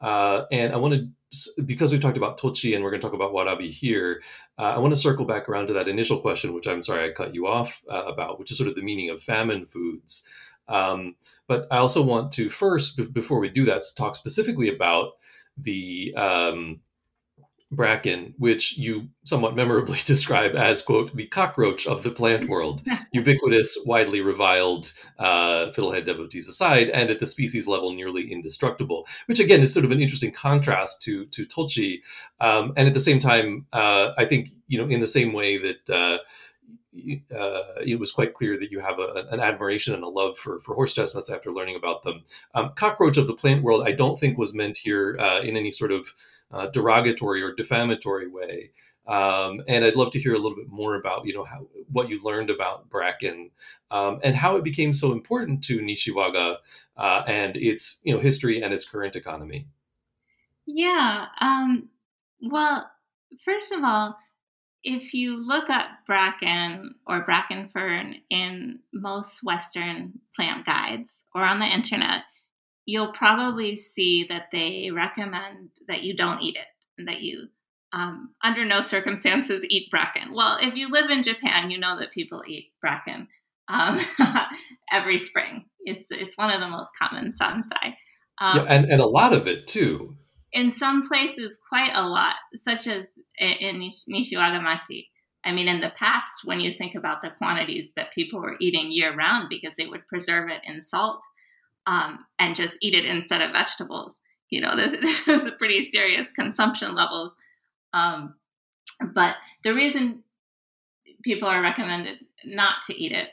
Uh, and I want to, because we talked about tochi and we're going to talk about warabi here, uh, I want to circle back around to that initial question, which I'm sorry I cut you off uh, about, which is sort of the meaning of famine foods. Um, but I also want to first, b- before we do that, talk specifically about the um, bracken, which you somewhat memorably describe as, quote, the cockroach of the plant world, ubiquitous, widely reviled, uh, fiddlehead devotees aside, and at the species level, nearly indestructible, which again is sort of an interesting contrast to, to tochi. Um, and at the same time, uh, I think, you know, in the same way that, uh, uh, it was quite clear that you have a, an admiration and a love for, for horse chestnuts after learning about them. Um, cockroach of the plant world, I don't think was meant here uh, in any sort of uh, derogatory or defamatory way. Um, and I'd love to hear a little bit more about, you know, how, what you learned about Bracken um, and how it became so important to Nishiwaga uh, and its, you know, history and its current economy. Yeah. Um, well, first of all, if you look up bracken or bracken fern in most Western plant guides or on the internet, you'll probably see that they recommend that you don't eat it and that you um, under no circumstances eat bracken. Well if you live in japan you know that people eat bracken um, every spring. It's it's one of the most common sansai um, yeah, and, and a lot of it too in some places quite a lot such as in nishiwagamachi I mean, in the past, when you think about the quantities that people were eating year round because they would preserve it in salt, um, and just eat it instead of vegetables. You know, this, is pretty serious consumption levels. Um, but the reason people are recommended not to eat it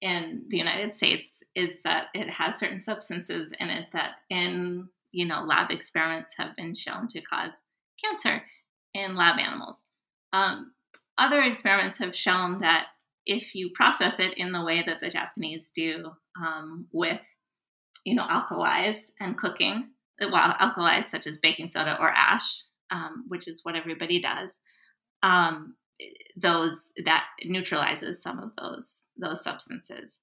in the United States is that it has certain substances in it that, in you know, lab experiments have been shown to cause cancer in lab animals. Um, other experiments have shown that if you process it in the way that the Japanese do um, with you know, alkalis and cooking, well, alkalis such as baking soda or ash, um, which is what everybody does. Um, those that neutralizes some of those those substances.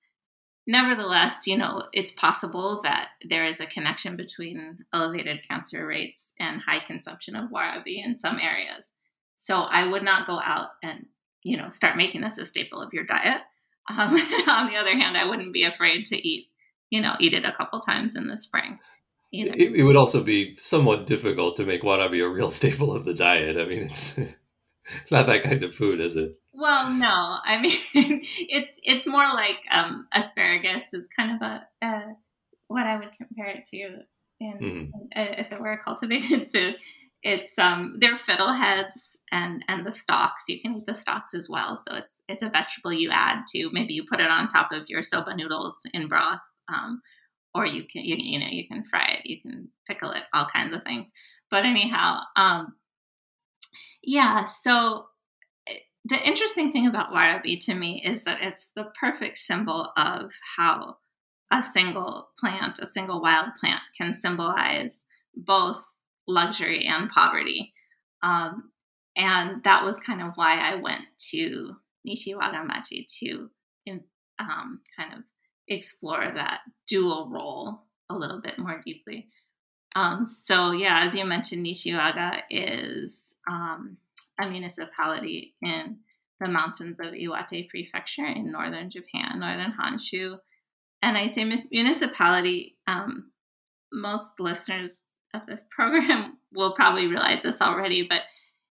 Nevertheless, you know, it's possible that there is a connection between elevated cancer rates and high consumption of warabi in some areas. So I would not go out and, you know, start making this a staple of your diet. Um, on the other hand, I wouldn't be afraid to eat you know, eat it a couple times in the spring. It, it, would also be somewhat difficult to make warabi a real staple of the diet. I mean, it's it's not that kind of food, is it? Well, no. I mean, it's it's more like um, asparagus is kind of a, a, what I would compare it to in, mm-hmm. if it were a cultivated food. It's um they're fiddleheads and and the stalks. You can eat the stalks as well. So it's it's a vegetable you add to maybe you put it on top of your soba noodles in broth um, or you can you, you know you can fry it, you can pickle it, all kinds of things. But anyhow, um, yeah. So the interesting thing about warabi to me is that it's the perfect symbol of how a single plant, a single wild plant, can symbolize both luxury and poverty. Um, and that was kind of why I went to Nishiwagamachi to um, kind of explore that dual role a little bit more deeply. Um, so, yeah, as you mentioned, Nishiwaga is um, a municipality in the mountains of Iwate Prefecture in northern Japan, northern Honshu. And I say municipality, um, most listeners of this program will probably realize this already, but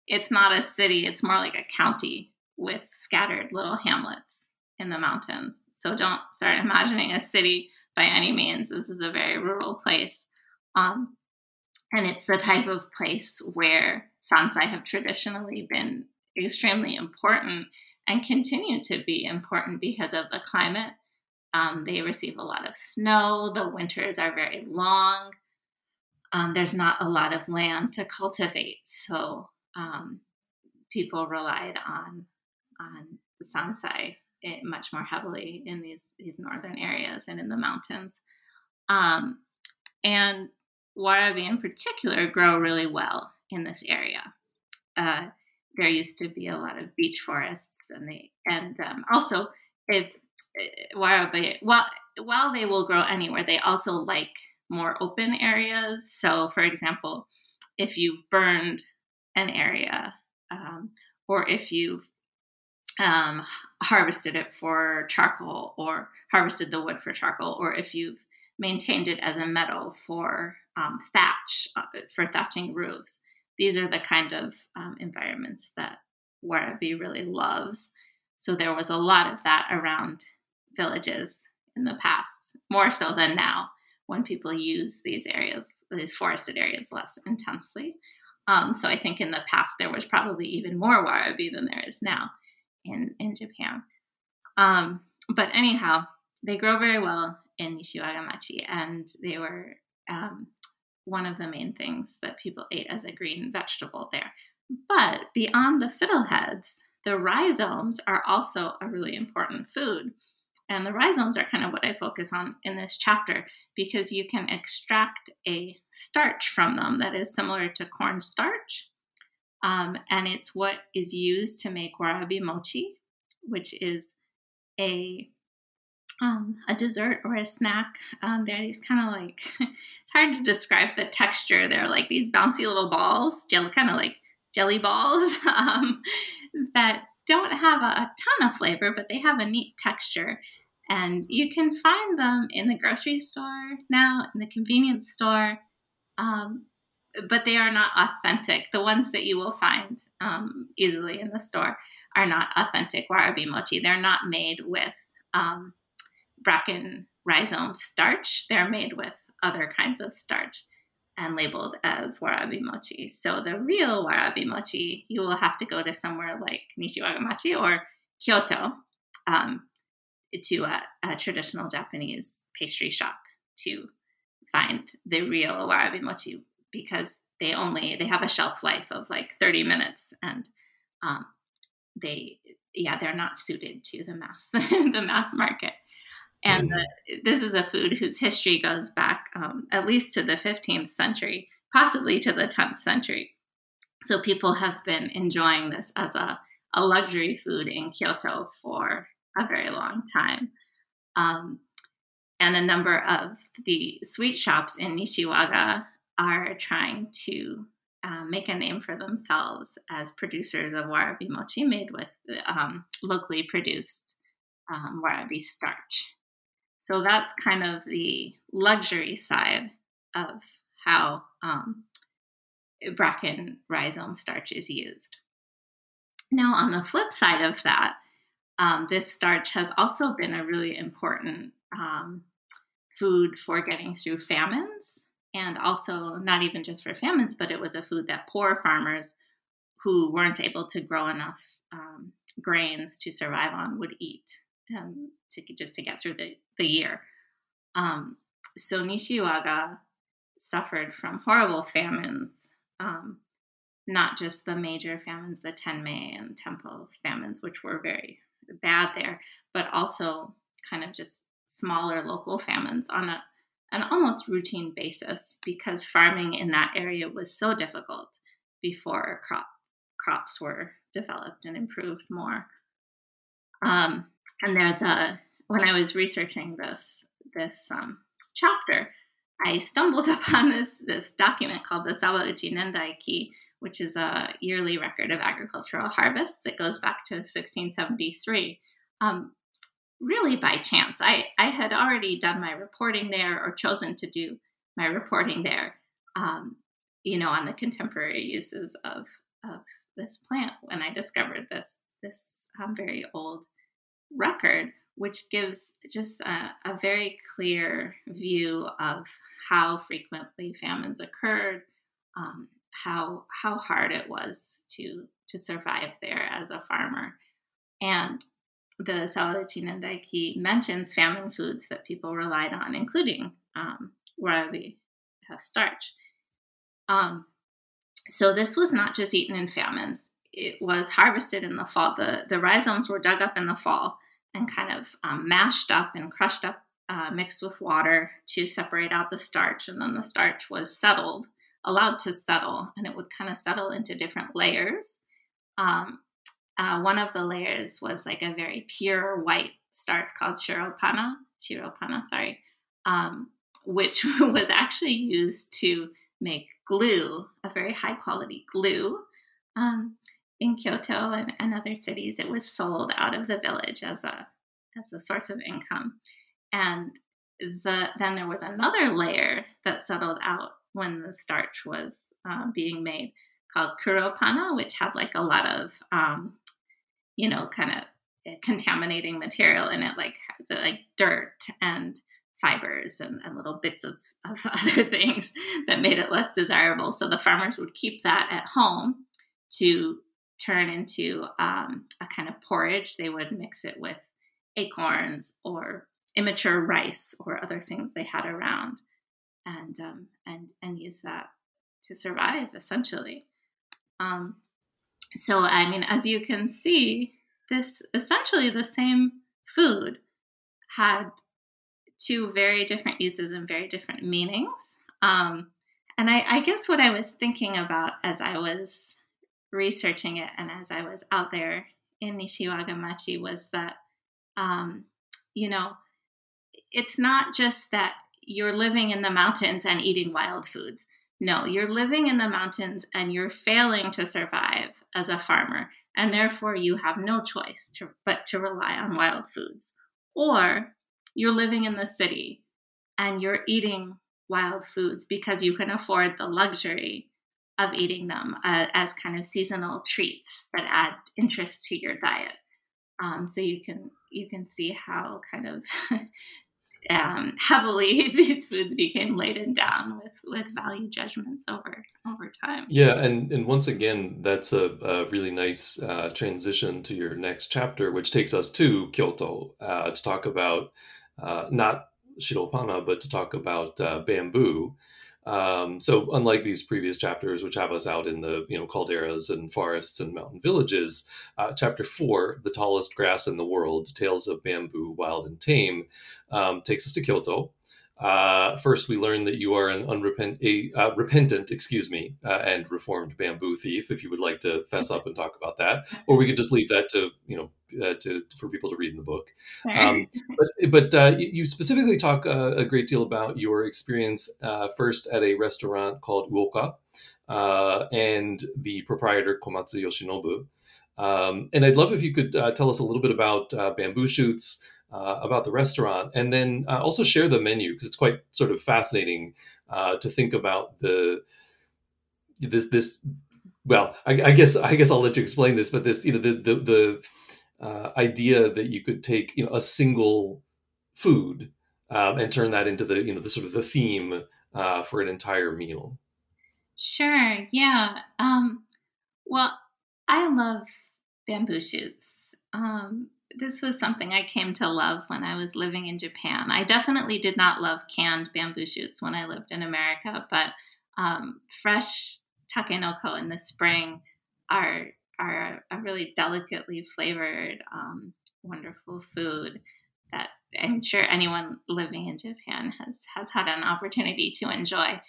it's not a city, it's more like a county with scattered little hamlets in the mountains. So don't start imagining a city by any means. This is a very rural place. Um, and it's the type of place where sansai have traditionally been extremely important and continue to be important because of the climate. Um, they receive a lot of snow, the winters are very long. Um, there's not a lot of land to cultivate, so um, people relied on on sansai it much more heavily in these these northern areas and in the mountains. Um, and warabi in particular grow really well in this area. Uh, there used to be a lot of beech forests, and they and um, also if uh, while while they will grow anywhere, they also like more open areas. So, for example, if you've burned an area, um, or if you've um, harvested it for charcoal or harvested the wood for charcoal, or if you've maintained it as a meadow for um, thatch, uh, for thatching roofs, these are the kind of um, environments that Warabi really loves. So there was a lot of that around villages in the past, more so than now when people use these areas, these forested areas, less intensely. Um, so I think in the past there was probably even more warabi than there is now in in Japan. Um, but anyhow, they grow very well in Nishiwagamachi, and they were um, one of the main things that people ate as a green vegetable there. But beyond the fiddleheads, the rhizomes are also a really important food. And the rhizomes are kind of what I focus on in this chapter because you can extract a starch from them that is similar to cornstarch. Um, and it's what is used to make warabi mochi, which is a um, a dessert or a snack. Um, they're these kind of like it's hard to describe the texture. They're like these bouncy little balls, kind of like jelly balls um, that don't have a, a, ton of flavor, but they have a neat texture. And you can find them in the grocery store now, in the convenience store, um, but they are not authentic. The ones that you will find um, easily in the store are not authentic warabi mochi. They're not made with um, bracken rhizome starch, they're made with other kinds of starch and labeled as warabi mochi. So the real warabi mochi, you will have to go to somewhere like Nishiwagamachi or Kyoto um, to a, a, traditional Japanese pastry shop to find the real warabi mochi because they only they have a shelf life of like 30 minutes and um, they yeah they're not suited to the mass the mass market and mm-hmm. this is a food whose history goes back um, at least to the 15th century, possibly to the 10th century. So people have been enjoying this as a, a luxury food in Kyoto for a very long time. Um, and a number of the sweet shops in Nishiwaga are trying to uh, make a name for themselves as producers of warabi mochi made with um, locally produced um, warabi starch. So that's kind of the luxury side of how um, bracken rhizome starch is used. Now, on the flip side of that, um, this starch has also been a really important um, food for getting through famines, and also not even just for famines, but it was a food that poor farmers who weren't able to grow enough um, grains to survive on would eat um, to just to get through the, the year. Um, so Nishiwaga suffered from horrible famines, um, not just the major famines, the Tenmei and Tempo famines, which were very bad there, but also kind of just smaller local famines on a an almost routine basis because farming in that area was so difficult before crop crops were developed and improved more. Um, and there's a when I was researching this this um, chapter, I stumbled upon this this document called the Sawauchi Nendaiki, which is a yearly record of agricultural harvests that goes back to 1673. Um, really by chance, I I had already done my reporting there or chosen to do my reporting there. Um, you know, on the contemporary uses of of this plant when I discovered this this um, very old record, which gives just a, a, very clear view of how frequently famines occurred, um, how how hard it was to to survive there as a farmer, and the Sawauchi Nendaiki mentions famine foods that people relied on, including um, warabi starch. Um, so this was not just eaten in famines it was harvested in the fall. The, the rhizomes were dug up in the fall and kind of um, mashed up and crushed up, uh, mixed with water to separate out the starch. And then the starch was settled, allowed to settle, and it would kind of settle into different layers. Um, uh, one of the layers was like a very pure white starch called shiropana, shiropana, sorry, um, which was actually used to make glue, a very high quality glue. Um, in Kyoto and, and other cities, it was sold out of the village as a as a source of income. And the then there was another layer that settled out when the starch was uh, being made called Kuropana, which had like a lot of, um, you know, kind of contaminating material in it, like like dirt and fibers and, and little bits of, of other things that made it less desirable. So the farmers would keep that at home to turn into um, a kind of porridge. They would mix it with acorns or immature rice or other things they had around, and um, and and use that to survive essentially. Um, so I mean, as you can see, this essentially the same food had two very different uses and very different meanings. Um, and I, I, guess what I was thinking about as I was researching it and as I was out there in Nishiwagamachi was that, um, you know, it's not just that you're living in the mountains and eating wild foods. No, you're living in the mountains and you're failing to survive as a farmer, and therefore you have no choice to, but to rely on wild foods. Or you're living in the city and you're eating wild foods because you can afford the luxury of eating them uh, as kind of seasonal treats that add interest to your diet. Um, so you can you can see how kind of um, heavily these foods became laden down with with value judgments over over time. Yeah, and and once again, that's a, a really nice uh, transition to your next chapter, which takes us to Kyoto uh, to talk about uh, not Shiropana, but to talk about uh, bamboo. Um, so unlike these previous chapters, which have us out in the you know calderas and forests and mountain villages, uh, chapter four, the tallest grass in the world, tales of bamboo, wild and tame, um, takes us to Kyoto. Uh, first, we learn that you are an unrepentant, a uh, repentant, excuse me, uh, and reformed bamboo thief. If you would like to fess up and talk about that, or we could just leave that to you know uh, to for people to read in the book. Um, but but uh, you specifically talk uh, a great deal about your experience uh, first at a restaurant called Uoka uh, and the proprietor Komatsu Yoshinobu. Um, and I'd love if you could uh, tell us a little bit about bamboo shoots, about the restaurant, and then also share the menu because it's quite sort of fascinating to think about the this this well I, I, guess i guess i'll let you explain this but this you know the the, the uh, idea that you could take you know a single food um, and turn that into the you know the sort of the theme uh, for an entire meal. Sure. Yeah. Um, well, I love bamboo shoots. Um, this was something I came to love when I was living in Japan. I definitely did not love canned bamboo shoots when I lived in America, but um, fresh takenoko in the spring are are a really delicately flavored, um, wonderful food that I'm sure anyone living in Japan has has had an opportunity to enjoy.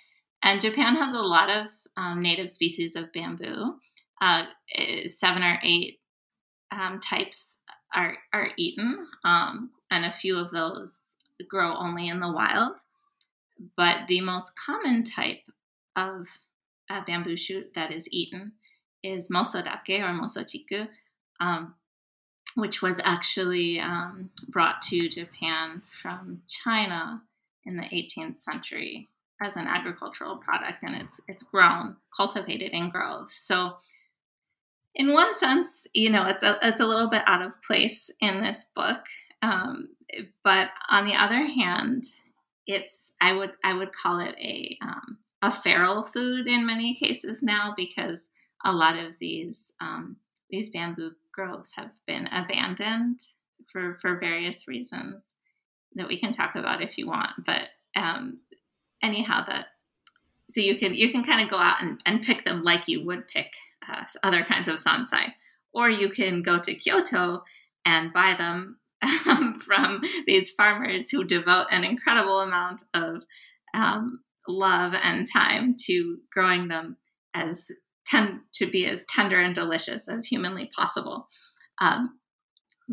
And Japan has a lot of um, native species of bamboo. Uh, eh, seven or eight um, types are are eaten, um, and a few of those grow only in the wild. But the most common type of uh, bamboo shoot that is eaten is mosodake or mosochiku, um, which was actually um, brought to Japan from China in the 18th century as an agricultural product, and it's it's grown, cultivated in groves. So, in one sense, you know, it's a it's a little bit out of place in this book, um, but on the other hand, it's I would I would call it a um, a feral food in many cases now because a lot of these um, these bamboo groves have been abandoned for for various reasons that we can talk about if you want. But um, anyhow, that so you can you can kind of go out and, and pick them like you would pick uh, other kinds of sansai, or you can go to Kyoto and buy them um, from these farmers who devote an incredible amount of um, love and time to growing them as tend to be as tender and delicious as humanly possible. Um,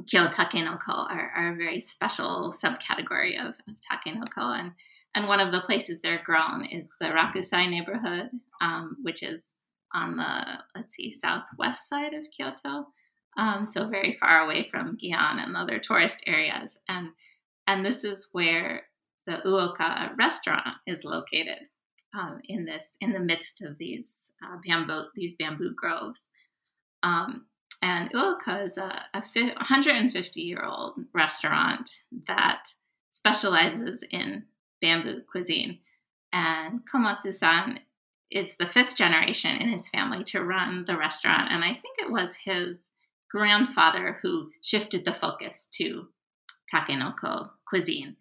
Kyo takenoko are, are, a very special subcategory of, of takenoko, and and one of the places they're grown is the Rakusai neighborhood, um, which is on the let's see southwest side of Kyoto, um, so very far away from Gion and other tourist areas, and and this is where the Uoka restaurant is located. um, in this in the midst of these uh, bamboo these bamboo groves. Um, and Uoka is a, a 150 year old restaurant that specializes in bamboo cuisine. And Komatsu san is the fifth generation in his family to run the restaurant. And I think it was his grandfather who shifted the focus to takenoko cuisine.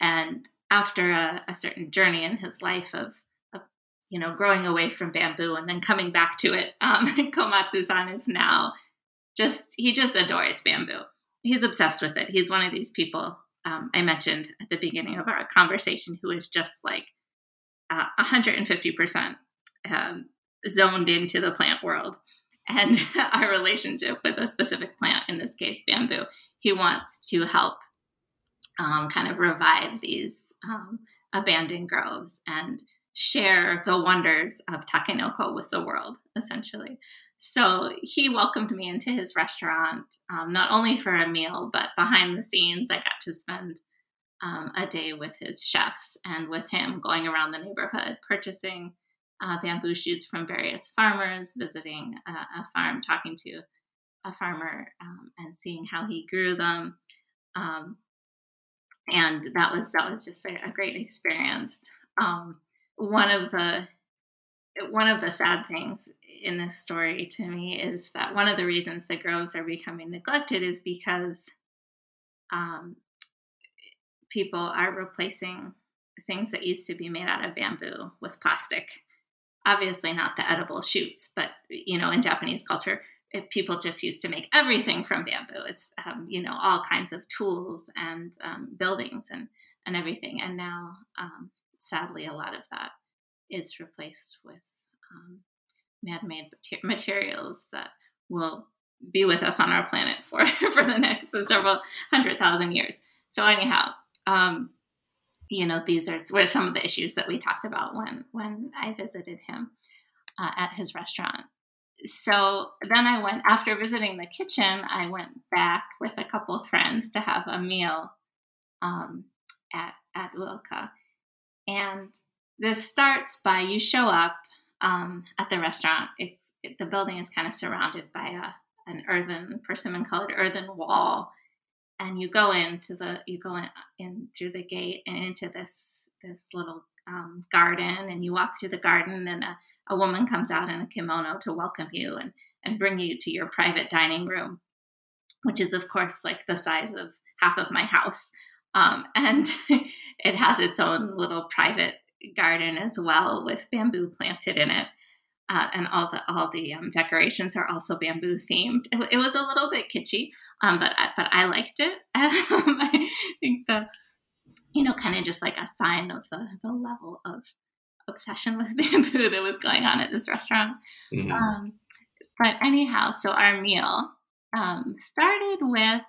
And after a, a certain journey in his life of, of, you know, growing away from bamboo and then coming back to it, um, Komatsu-san is now just, he just adores bamboo. He's obsessed with it. He's one of these people um, I mentioned at the beginning of our conversation who is just like uh, 150% um, zoned into the plant world and our relationship with a specific plant, in this case, bamboo. He wants to help um, kind of revive these um, abandoned groves and share the wonders of takenoko with the world, essentially. So he welcomed me into his restaurant, um, not only for a meal, but behind the scenes, I got to spend um, a day with his chefs and with him going around the neighborhood, purchasing uh, bamboo shoots from various farmers, visiting a, a farm, talking to a farmer, um, and seeing how he grew them. Um, and that was that was just a, a great experience. Um, one of the one of the sad things in this story to me is that one of the reasons the groves are becoming neglected is because um, people are replacing things that used to be made out of bamboo with plastic. Obviously, not the edible shoots, but you know, in Japanese culture, people just used to make everything from bamboo. It's um, you know all kinds of tools and um, buildings and and everything. And now, um, sadly, a lot of that is replaced with um, man-made materials that will be with us on our planet for for the next several hundred thousand years. So anyhow, um, you know, these are were some of the issues that we talked about when when I visited him uh, at his restaurant. So then I went after visiting the kitchen. I went back with a couple of friends to have a meal um, at at Uoka, and this starts by you show up um, at the restaurant. It's it, the building is kind of surrounded by a an earthen persimmon colored earthen wall, and you go into the you go in, in through the gate and into this this little um, garden, and you walk through the garden, and a, a woman comes out in a kimono to welcome you and and bring you to your private dining room, which is of course like the size of half of my house. Um, and it has its own little private garden as well with bamboo planted in it. Uh, and all the all the um, decorations are also bamboo themed. It, it, was a little bit kitschy, um, but I, but I liked it. Um, I think the you know kind of just like a sign of the the level of obsession with bamboo that was going on at this restaurant. Mm-hmm. Um, but anyhow, so our meal um, started with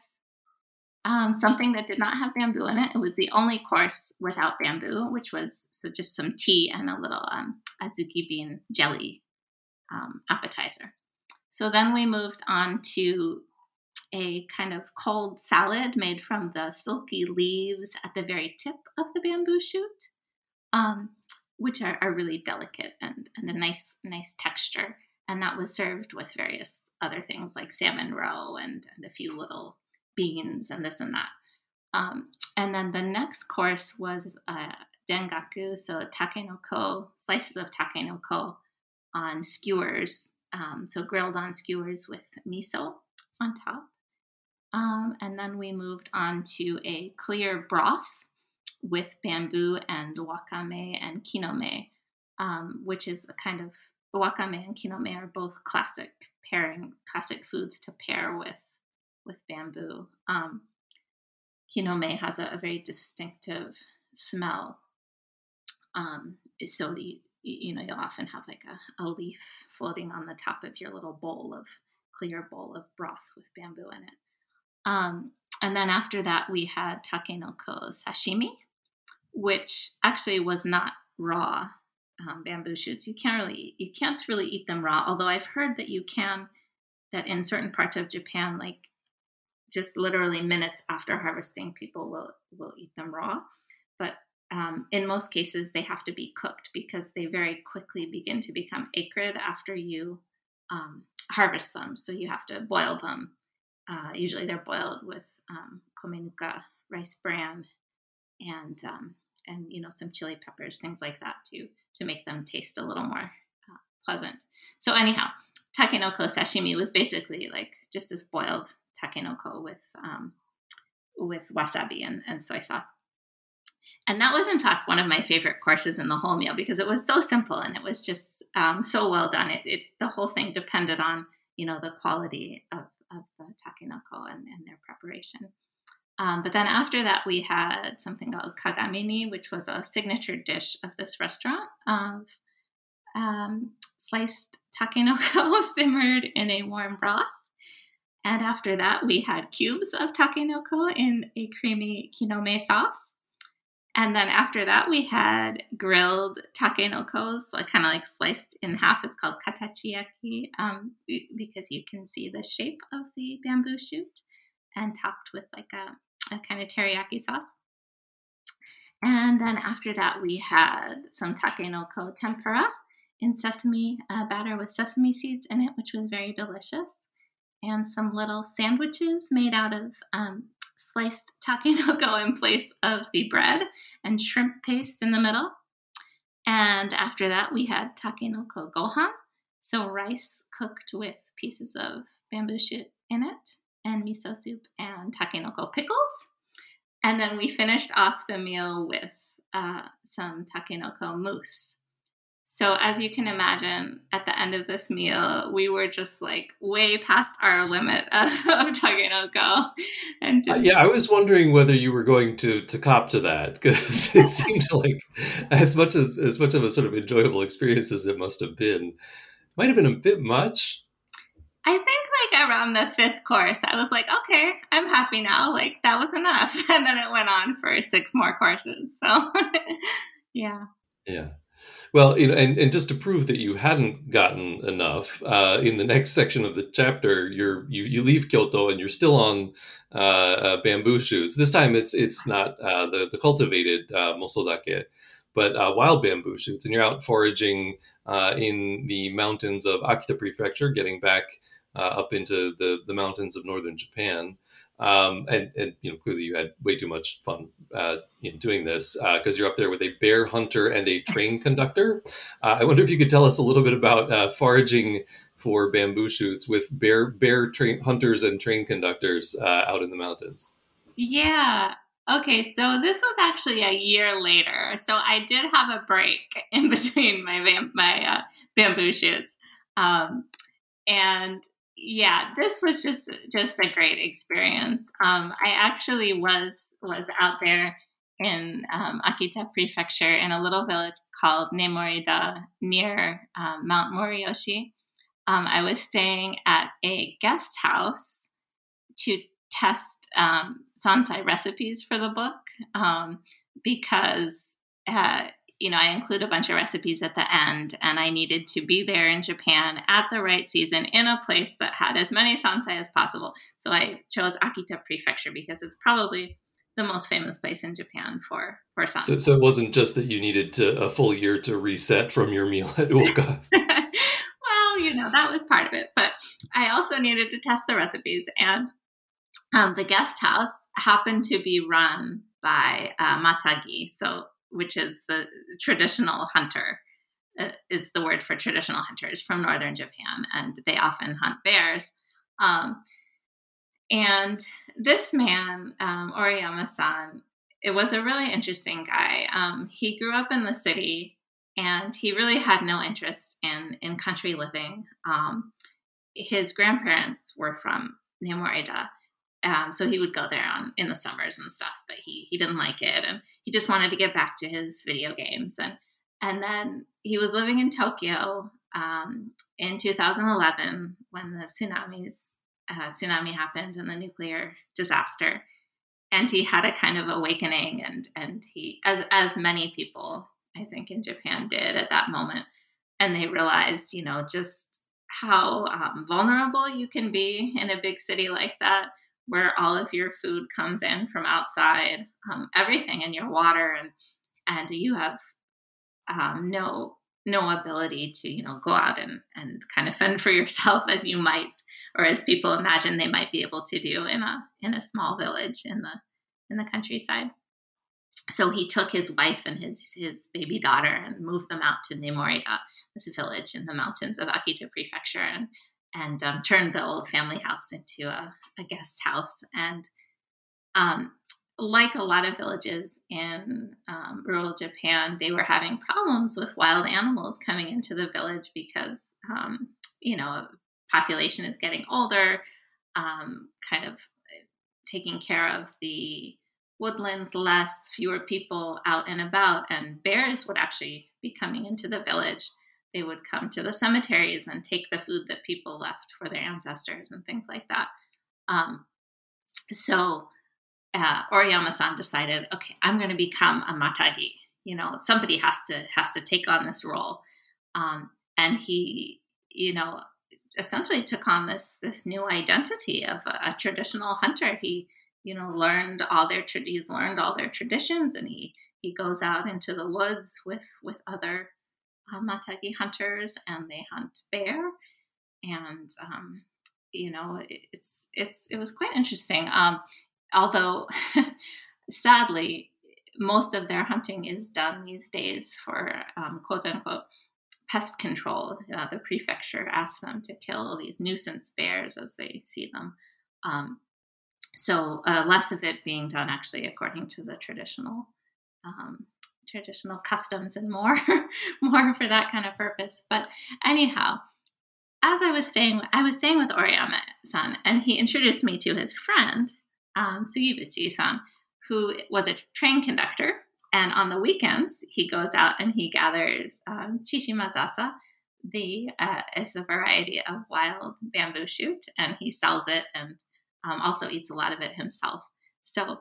um, something that did not have bamboo in it. It was the only course without bamboo, which was so just some tea and a little um, adzuki bean jelly um, appetizer. So then we moved on to a kind of cold salad made from the silky leaves at the very tip of the bamboo shoot, um, which are, are really delicate and, and a nice nice texture. And that was served with various other things like salmon roe and, and a few little beans and this and that. Um, and then the next course was uh, dengaku, so takenoko, slices of takenoko on skewers, um, so grilled on skewers with miso on top. Um, and then we moved on to a clear broth with bamboo and wakame and kinome, um, which is a kind of wakame and kinome are both classic pairing, classic foods to pair with with bamboo. Um, kinome has a, a, very distinctive smell. Um, so the you know you'll often have like a, a leaf floating on the top of your little bowl of clear bowl of broth with bamboo in it. Um, and then after that, we had takenoko sashimi, which actually was not raw um, bamboo shoots. You can't really you can't really eat them raw. Although I've heard that you can, that in certain parts of Japan, like just literally minutes after harvesting, people will will eat them raw. But um, in most cases, they have to be cooked because they very quickly begin to become acrid after you um, harvest them. So you have to boil them. Uh, usually they're boiled with um, komenuka rice bran and um, and you know some chili peppers, things like that, to to make them taste a little more uh, pleasant. So anyhow, takenoko sashimi was basically like just this boiled takenoko with um, with wasabi and, and soy sauce. And that was, in fact, one of my favorite courses in the whole meal because it was so simple and it was just um, so well done. It, it, the whole thing depended on you know the quality of, of the takenoko and, and their preparation. Um, but then after that, we had something called kagamini, which was a signature dish of this restaurant of um, sliced takenoko simmered in a warm broth. And after that, we had cubes of takenoko in a creamy kinome sauce. And then after that, we had grilled takenokos, like kind of like sliced in half. It's called katachiyaki um, because you can see the shape of the bamboo shoot and topped with like a, a kind of teriyaki sauce. And then after that, we had some takenoko tempura in sesame uh, batter with sesame seeds in it, which was very delicious. And some little sandwiches made out of um, sliced takenoko in place of the bread and shrimp paste in the middle. And after that, we had takenoko gohan, so rice cooked with pieces of bamboo shoot in it, and miso soup and takenoko pickles. And then we finished off the meal with uh, some takenoko mousse. So, as you can imagine, at the end of this meal, we were just like way past our limit of, of takenoko. And uh, yeah, I was wondering whether you were going to to cop to that because it seemed like as much as as much of a sort of enjoyable experience as it must have been, might have been a bit much. I think like around the fifth course, I was like, okay, I'm happy now. Like that was enough, and then it went on for six more courses. So, yeah. Yeah. Well, you know, and, and just to prove that you hadn't gotten enough, uh, in the next section of the chapter, you're you, you leave Kyoto and you're still on uh, uh, bamboo shoots. This time, it's it's not uh, the the cultivated uh, mosodake, but uh, wild bamboo shoots, and you're out foraging in the mountains of Akita Prefecture, getting back up into the the mountains of northern Japan. Um, and, and, you know, clearly you had way too much fun uh, in doing this because uh, you're up there with a bear hunter and a train conductor. Uh, I wonder if you could tell us a little bit about uh, foraging for bamboo shoots with bear bear train hunters and train conductors uh, out in the mountains. Yeah. Okay, so this was actually a year later. So I did have a break in between my my uh, bamboo shoots. Um, and yeah, this was just just a great experience. Um, I actually was was out there in um, Akita Prefecture in a little village called Nemorida near um, Mount Moriyoshi. Um, I was staying at a guest house to test um, sansai recipes for the book um, because uh, you know, I include a bunch of recipes at the end, and I needed to be there in Japan at the right season in a place that had as many sansai as possible. So I chose Akita Prefecture because it's probably the most famous place in Japan for for sansai. So, so it wasn't just that you needed to, a full year to reset from your meal at Uoka. well, you know that was part of it, but I also needed to test the recipes, and um, the guest house happened to be run by uh, Matagi. So which is the traditional hunter, uh, is the word for traditional hunters from northern Japan, and they often hunt bears. Um, and this man, um, Oriyama-san, it was a really interesting guy. Um, he grew up in the city, and he really had no interest in in country living. Um, his grandparents were from Nemorida, um, so he would go there on in the summers and stuff, but he he didn't like it, and he just wanted to get back to his video games. and And then he was living in Tokyo um, in 2011 when the tsunamis uh, tsunami happened and the nuclear disaster, and he had a kind of awakening, and and he as as many people I think in Japan did at that moment, and they realized you know just how um, vulnerable you can be in a big city like that where all of your food comes in from outside, um, everything and your water and and you have um, no no ability to you know go out and and kind of fend for yourself as you might or as people imagine they might be able to do in a in a small village in the in the countryside. So he took his wife and his his baby daughter and moved them out to Nemorida, this village in the mountains of Akita Prefecture, and and um, turned the old family house into a, a guest house. And um, like a lot of villages in um, rural Japan, they were having problems with wild animals coming into the village because um, you know population is getting older, um, kind of taking care of the woodlands less, fewer people out and about, and bears would actually be coming into the village. They would come to the cemeteries and take the food that people left for their ancestors and things like that. Um, so uh, Oriyama-san decided, okay, I'm going to become a matagi. You know, somebody has to has to take on this role, um, and he, you know, essentially took on this this new identity of a, a traditional hunter. He you know learned all their he's learned all their traditions and he he goes out into the woods with with other matagi hunters and they hunt bear. And um, you know it, it's it's it was quite interesting um, although sadly most of their hunting is done these days for um, quote unquote pest control. Uh, the prefecture asks them to kill these nuisance bears as they see them. Um, so uh, less of it being done actually according to the traditional um, traditional customs and more more for that kind of purpose but anyhow as i was saying i was staying with oriyama-san and he introduced me to his friend um, sugibuchi-san who was a train conductor and on the weekends he goes out and he gathers um, chishimazasa the uh, is a variety of wild bamboo shoot and he sells it and um, also eats a lot of it himself. So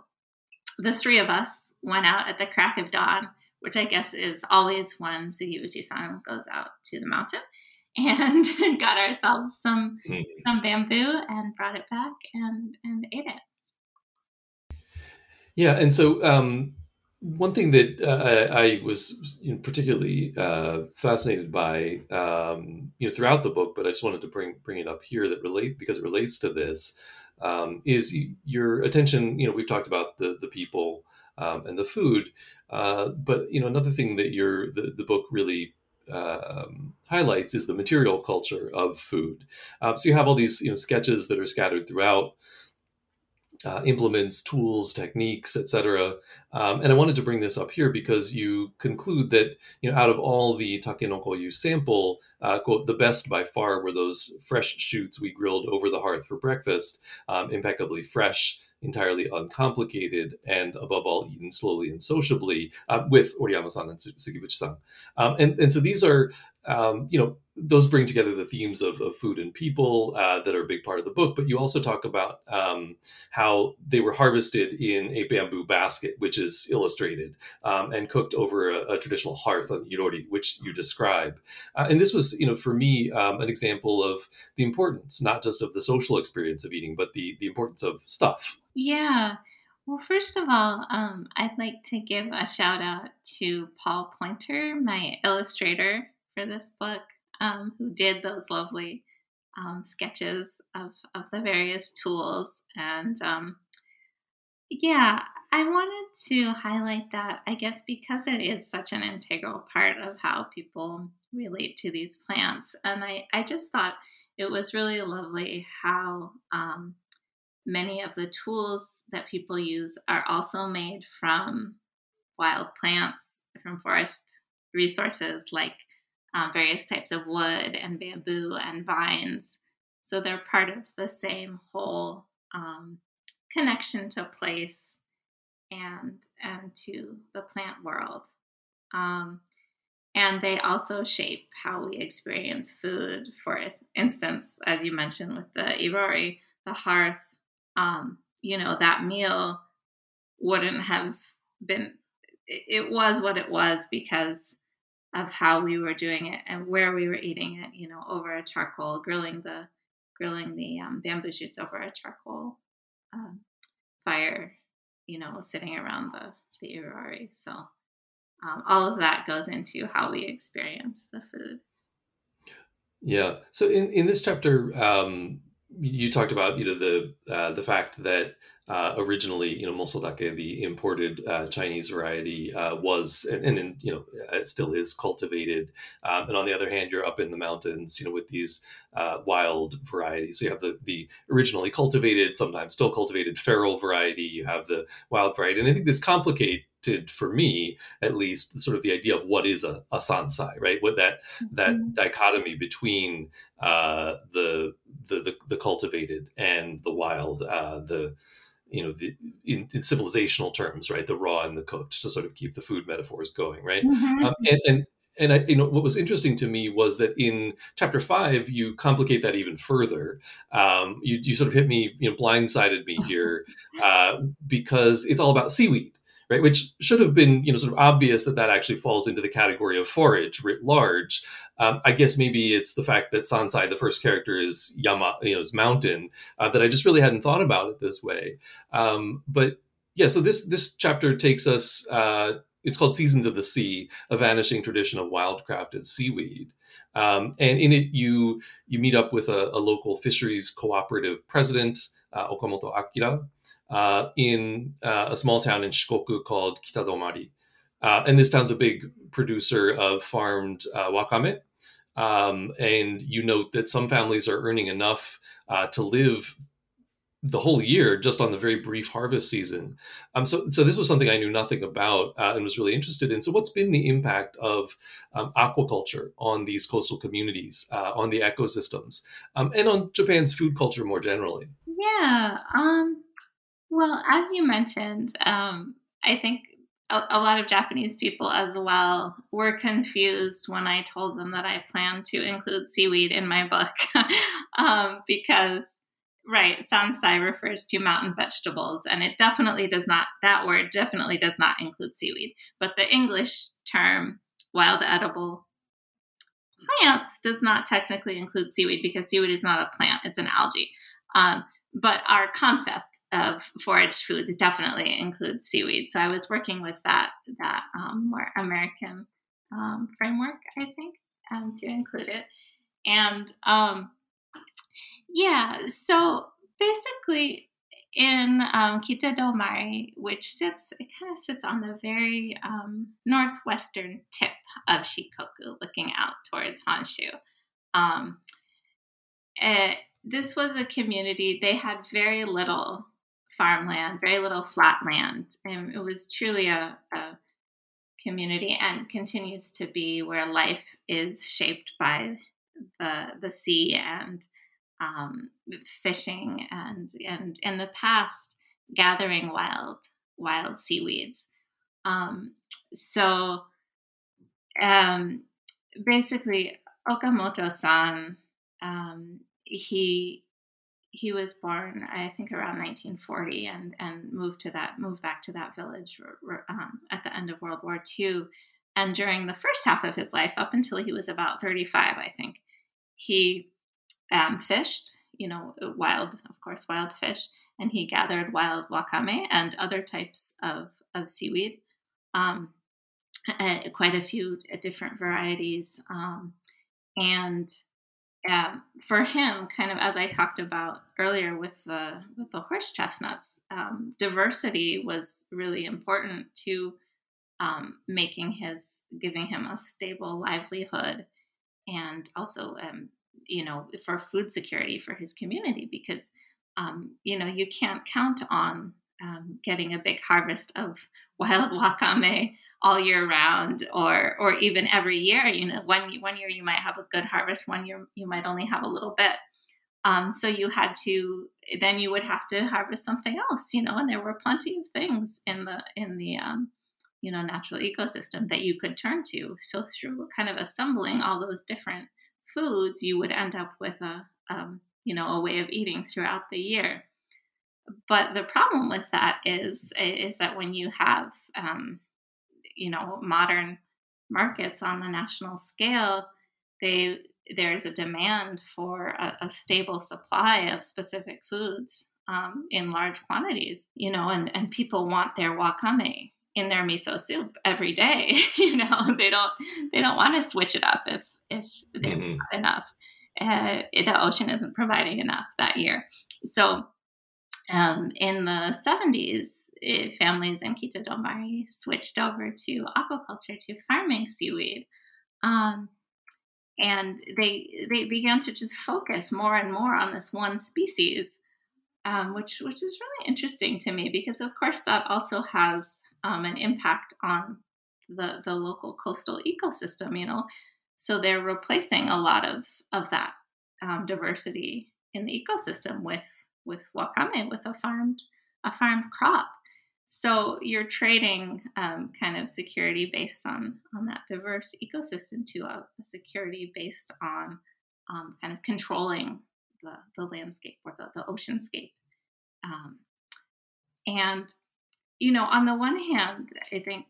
the three of us went out at the crack of dawn, which I guess is always when Sugibuchi-san goes out to the mountain, and got ourselves some mm. some bamboo and brought it back and and ate it. Yeah, and so um, one thing that uh, I was you know, particularly uh, fascinated by, um, you know, throughout the book, but I just wanted to bring bring it up here that relate because it relates to this um, is your attention. You know, we've talked about the the people um, and the food, uh, but you know, another thing that your the, the book really um, highlights is the material culture of food. Uh, so you have all these you know sketches that are scattered throughout uh, implements, tools, techniques, etc. Um, and I wanted to bring this up here because you conclude that you know out of all the takenoko you sample, uh, quote the best by far were those fresh shoots we grilled over the hearth for breakfast, um, impeccably fresh, entirely uncomplicated, and above all, eaten slowly and sociably uh, with Oriyama-san and Sugibuchi-san. Um, and, and so these are, um, you know, those bring together the themes of, of food and people uh, that are a big part of the book. But you also talk about um, how they were harvested in a bamboo basket, which is illustrated um, and cooked over a, a, traditional hearth on irori, which you describe. Uh, and this was, you know, for me, um, an example of the importance not just of the social experience of eating, but the the importance of stuff. Yeah. Well, first of all, um, I'd like to give a shout out to Paul Pointer, my illustrator for this book, um, who did those lovely um, sketches of, of the various tools. And um, yeah, I wanted to highlight that, I guess, because it is such an integral part of how people relate to these plants. And I, I just thought it was really lovely how um, many of the tools that people use are also made from wild plants, from forest resources like um, various types of wood and bamboo and vines. So they're part of the same whole um, connection to place and and to the plant world. Um, and they also shape how we experience food. For instance, as you mentioned with the irori, the hearth um, you know, that meal wouldn't have been, it was what it was because of how we were doing it and where we were eating it, you know, over a charcoal, grilling the, grilling the um, bamboo shoots over a charcoal um, fire, you know, sitting around the, the irori. So um, all of that goes into how we experience the food. Yeah. So in, in this chapter, um, you talked about you know the uh, the fact that uh, originally you know mosodake, the imported uh, Chinese variety, uh, was and, and in, you know it still is cultivated, um, and on the other hand, you're up in the mountains, you know, with these uh, wild varieties. So you have the the originally cultivated, sometimes still cultivated feral variety. You have the wild variety, and I think this complicate for me at least sort of the idea of what is a, a sansai right what that mm-hmm. that dichotomy between uh, the, the, the the cultivated and the wild uh, the you know the in, in, civilizational terms right the raw and the cooked to sort of keep the food metaphors going right mm-hmm. um, and, and and I, you know, what was interesting to me was that in chapter five, you complicate that even further. Um, you, you sort of hit me, you know, blindsided me here uh, because it's all about seaweed, right? Which should have been, you know, sort of obvious that that actually falls into the category of forage writ large. Um, I guess maybe it's the fact that Sansai, the first character, is Yama, you know, is mountain, uh, that I just really hadn't thought about it this way. Um, but yeah, so this this chapter takes us. Uh, it's called Seasons of the Sea: A Vanishing Tradition of Wildcrafted Seaweed. Um, and in it, you you meet up with a, a local fisheries cooperative president, uh, Okamoto Akira, uh, in uh, a small town in Shikoku called Kitadomari. Uh, and this town's a big producer of farmed uh, wakame. Um, and you note that some families are earning enough uh, to live the whole year just on the very brief harvest season. Um, so, so this was something I knew nothing about uh, and was really interested in. So, what's been the impact of um, aquaculture on these coastal communities, uh, on the ecosystems, um, and on Japan's food culture more generally? Yeah. Um, well, as you mentioned, um, I think a, a, lot of Japanese people as well were confused when I told them that I plan to include seaweed in my book um, because, right, sansai refers to mountain vegetables, and it definitely does not, that word definitely does not include seaweed. But the English term, wild edible plants, does not technically include seaweed because seaweed is not a plant, it's an algae. Um, but our concept of foraged foods definitely includes seaweed. So I was working with that that um, more American um, framework, I think, um, to include it. And um, yeah, so basically in um, Kitadomari, which sits, it kind of sits on the very um, northwestern tip of Shikoku, looking out towards Honshu. Um, it, this was a community, they had very little farmland, very little flat land. And it was truly a, a community and continues to be where life is shaped by the, the sea and um, fishing and, and in the past, gathering wild, wild seaweeds. Um, so um, basically, Okamoto san um, he he was born, I think, around 1940, and and moved to that moved back to that village um, at the end of World War II. And during the first half of his life, up until he was about 35, I think, he um, fished. You know, wild, of course, wild fish, and he gathered wild wakame and other types of of seaweed. Um, uh, quite a few different varieties, um, and um, for him, kind of as I talked about earlier with the with the horse chestnuts, um, diversity was really important to um, making his giving him a stable livelihood, and also um, you know for food security for his community because um, you know you can't count on getting a big harvest of wild wakame all year round or or even every year you know one one year you might have a good harvest one year you might only have a little bit. Um, so you had to then you would have to harvest something else you know and there were plenty of things in the in the um, you know natural ecosystem that you could turn to. So through kind of assembling all those different foods you would end up with a um, you know a way of eating throughout the year. But the problem with that is is that when you have um, you know modern markets on the national scale they there's a demand for a, a stable supply of specific foods um, in large quantities you know and, and people want their wakame in their miso soup every day. you know, they don't they don't want to switch it up if if there's mm-hmm. not enough. Uh, the ocean isn't providing enough that year. So um, in the 70s, it, families in Kitadomari switched over to aquaculture, to farming seaweed. Um, and they they began to just focus more and more on this one species, um, which which is really interesting to me because of course that also has um, an impact on the the local coastal ecosystem. You know, so they're replacing a lot of of that um, diversity in the ecosystem with with wakame, with a farmed a farmed crop. So you're trading um, kind of security based on on that diverse ecosystem to a, a security based on um, kind of controlling the, the landscape or the, the oceanscape. Um, and you know, on the one hand, I think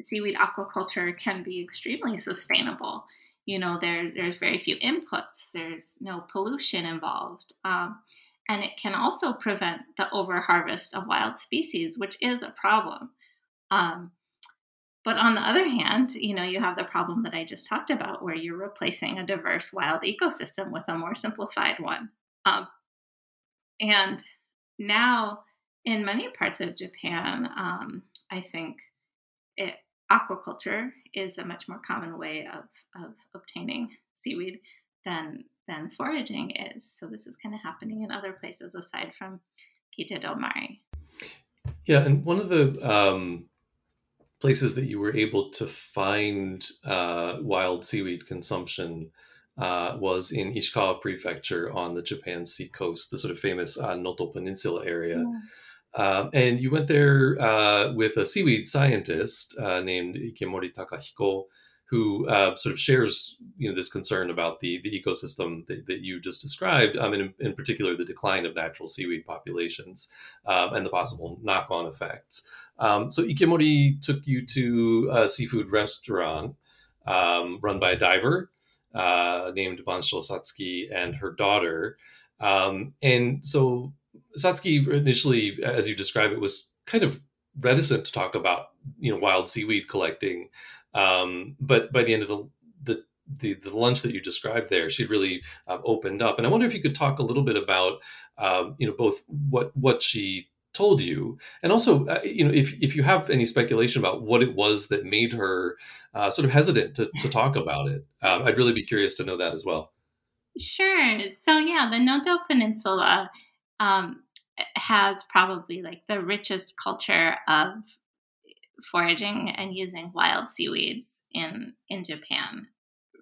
seaweed aquaculture can be extremely sustainable. You know, there there's very few inputs. There's no pollution involved. Um, and it can also prevent the overharvest of wild species, which is a problem. Um, but on the other hand, you know, you have the problem that I just talked about, where you're replacing a diverse wild ecosystem with a more simplified one. Um, and now, in many parts of Japan, um, I think it, aquaculture is a much more common way of, of obtaining seaweed than than foraging is. So this is kind of happening in other places aside from Kitadomari. Yeah, and one of the um, places that you were able to find uh, wild seaweed consumption uh, was in Ishikawa Prefecture on the Japan Sea coast, the sort of famous uh, Noto Peninsula area. Yeah. Um, and you went there uh, with a seaweed scientist uh, named Ikemori Takahiko, who uh, sort of shares you know this concern about the the ecosystem that, that you just described, um, and in, in, particular the decline of natural seaweed populations um, and the possible knock on effects. Um, so Ikemori took you to a seafood restaurant um, run by a diver uh, named Bansho Satsuki and her daughter, and so Satsuki initially, as you describe it, was kind of reticent to talk about you know wild seaweed collecting um, but by the end of the, the the, the lunch that you described there, she'd really uh, opened up. And I wonder if you could talk a little bit about, um, you know, both what what she told you, and also, uh, you know, if if you have any speculation about what it was that made her uh, sort of hesitant to, to talk about it, um, I'd really be curious to know that as well. Sure. So yeah, the Noto Peninsula um, has probably like the richest culture of foraging and using wild seaweeds in in Japan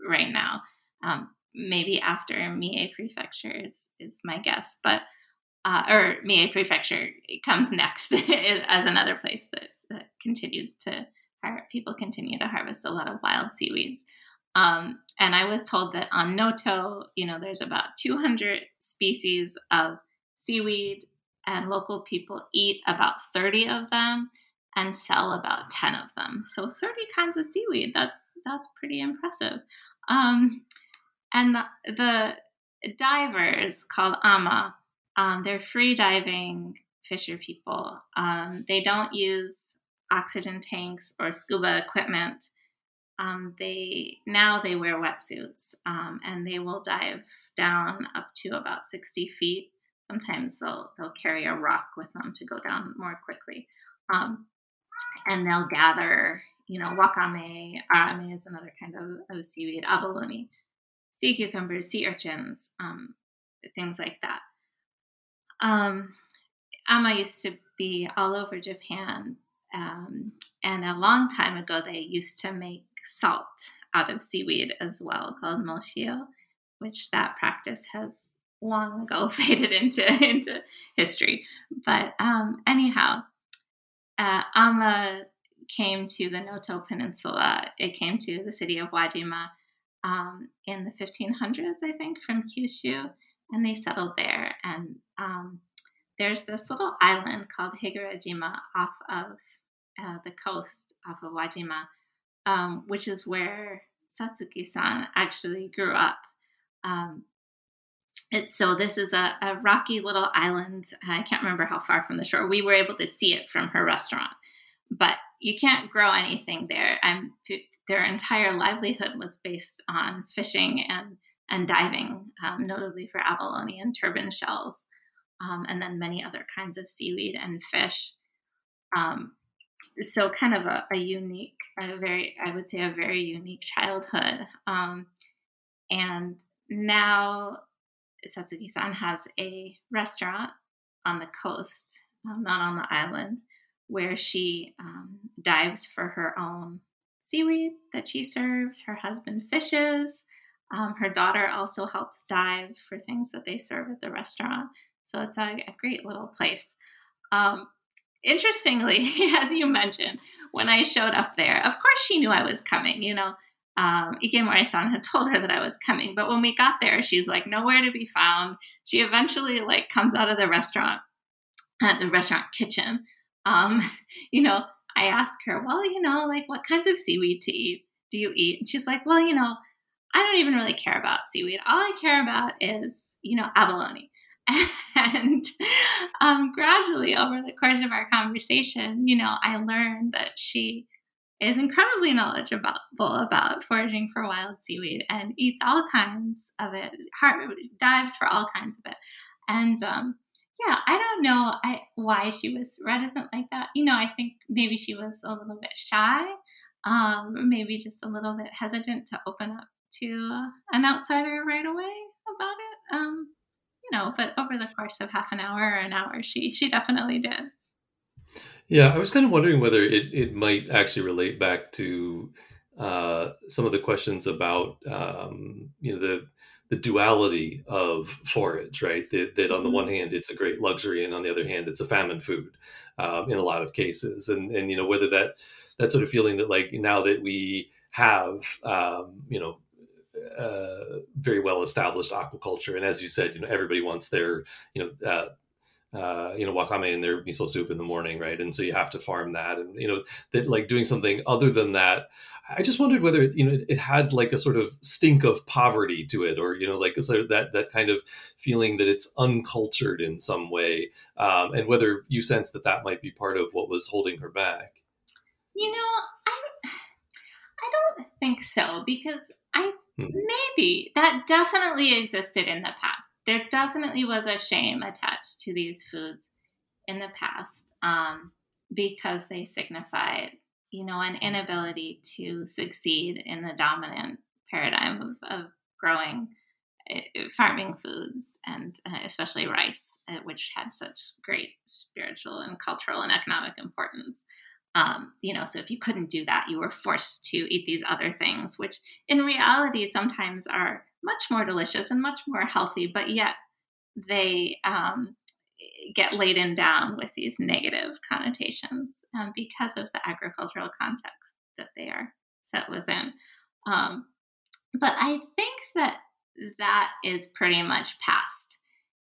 right now. Um, maybe after Mie Prefecture is, is my guess, but uh, or Mie Prefecture comes next as another place that, that continues to people continue to harvest a lot of wild seaweeds. Um, and I was told that on Noto, you know, there's about 200 species of seaweed, and local people eat about 30 of them and sell about 10 of them. So 30 kinds of seaweed. That's that's pretty impressive. Um, and the, the, divers called ama, um, they're free diving fisher people. Um, they don't use oxygen tanks or scuba equipment. Um, they now they wear wetsuits um, and they will dive down up to about 60 feet. Sometimes they'll they'll carry a rock with them to go down more quickly. Um, and they'll gather, you know, wakame, arame is another kind of, of seaweed, abalone, sea cucumbers, sea urchins, um, things like that. Um, ama used to be all over Japan, um, and a long time ago they used to make salt out of seaweed as well, called moshio, which that practice has long ago faded into into history. But um, anyhow, uh, Ama came to the Noto Peninsula. It came to the city of Wajima um, in the 1500s, I think, from Kyushu, and they settled there. And um, there's this little island called Hegurajima off of uh, the coast, off of Wajima, um, which is where Satsuki-san actually grew up. It's, so this is a, a rocky little island. I can't remember how far from the shore. We were able to see it from her restaurant, but you can't grow anything there. I'm, their entire livelihood was based on fishing and and diving, um, notably for abalone and turban shells, um, and then many other kinds of seaweed and fish. Um, so, kind of a, a, unique, a very, I would say, a very unique childhood. Um, and now Satsuki-san has a restaurant on the coast, um, not on the island, where she um, dives for her own seaweed that she serves. Her husband fishes. Um, her daughter also helps dive for things that they serve at the restaurant. So it's a, a great little place. Um, interestingly, as you mentioned, when I showed up there, of course she knew I was coming. You know, um, Ikemori-san had told her that I was coming, but when we got there, she's like nowhere to be found. She eventually like comes out of the restaurant, at the restaurant kitchen. Um, you know, I ask her, well, you know, like what kinds of seaweed to eat do you eat? And she's like, well, you know, I don't even really care about seaweed. All I care about is, you know, abalone. And um, gradually, over the course of our conversation, you know, I learned that she is incredibly knowledgeable about foraging for wild seaweed and eats all kinds of it, dives for all kinds of it. And um, yeah, I don't know I, why she was reticent like that. You know, I think maybe she was a little bit shy, um, maybe just a little bit hesitant to open up to an outsider right away about it. Um, you know, but over the course of half an hour or an hour, she she definitely did. Yeah, I was kind of wondering whether it, it might actually relate back to uh, some of the questions about um, you know the the duality of forage, right? That, that on the mm-hmm. one hand it's a great luxury, and on the other hand it's a famine food um, in a lot of cases, and and you know whether that that sort of feeling that like now that we have um, you know uh, very well established aquaculture. And as you said, you know, everybody wants their, you know, uh, uh, you know, wakame in their miso soup in the morning, right? And so you have to farm that, and you know, that like doing something other than that. I just wondered whether it, you know it, it had like a sort of stink of poverty to it, or you know, like is there that that kind of feeling that it's uncultured in some way, um, and whether you sense that that might be part of what was holding her back. You know, I I don't think so because I Hmm. Maybe that definitely existed in the past. There definitely was a shame attached to these foods in the past um, because they signified, you know, an inability to succeed in the dominant paradigm of, of growing, uh, farming foods, and uh, especially rice, uh, which had such great spiritual and cultural and economic importance. Um, you know, so if you couldn't do that, you were forced to eat these other things, which in reality sometimes are much more delicious and much more healthy, but yet they um, get laden down with these negative connotations um, because of the agricultural context that they are set within. Um, but I think that that is pretty much past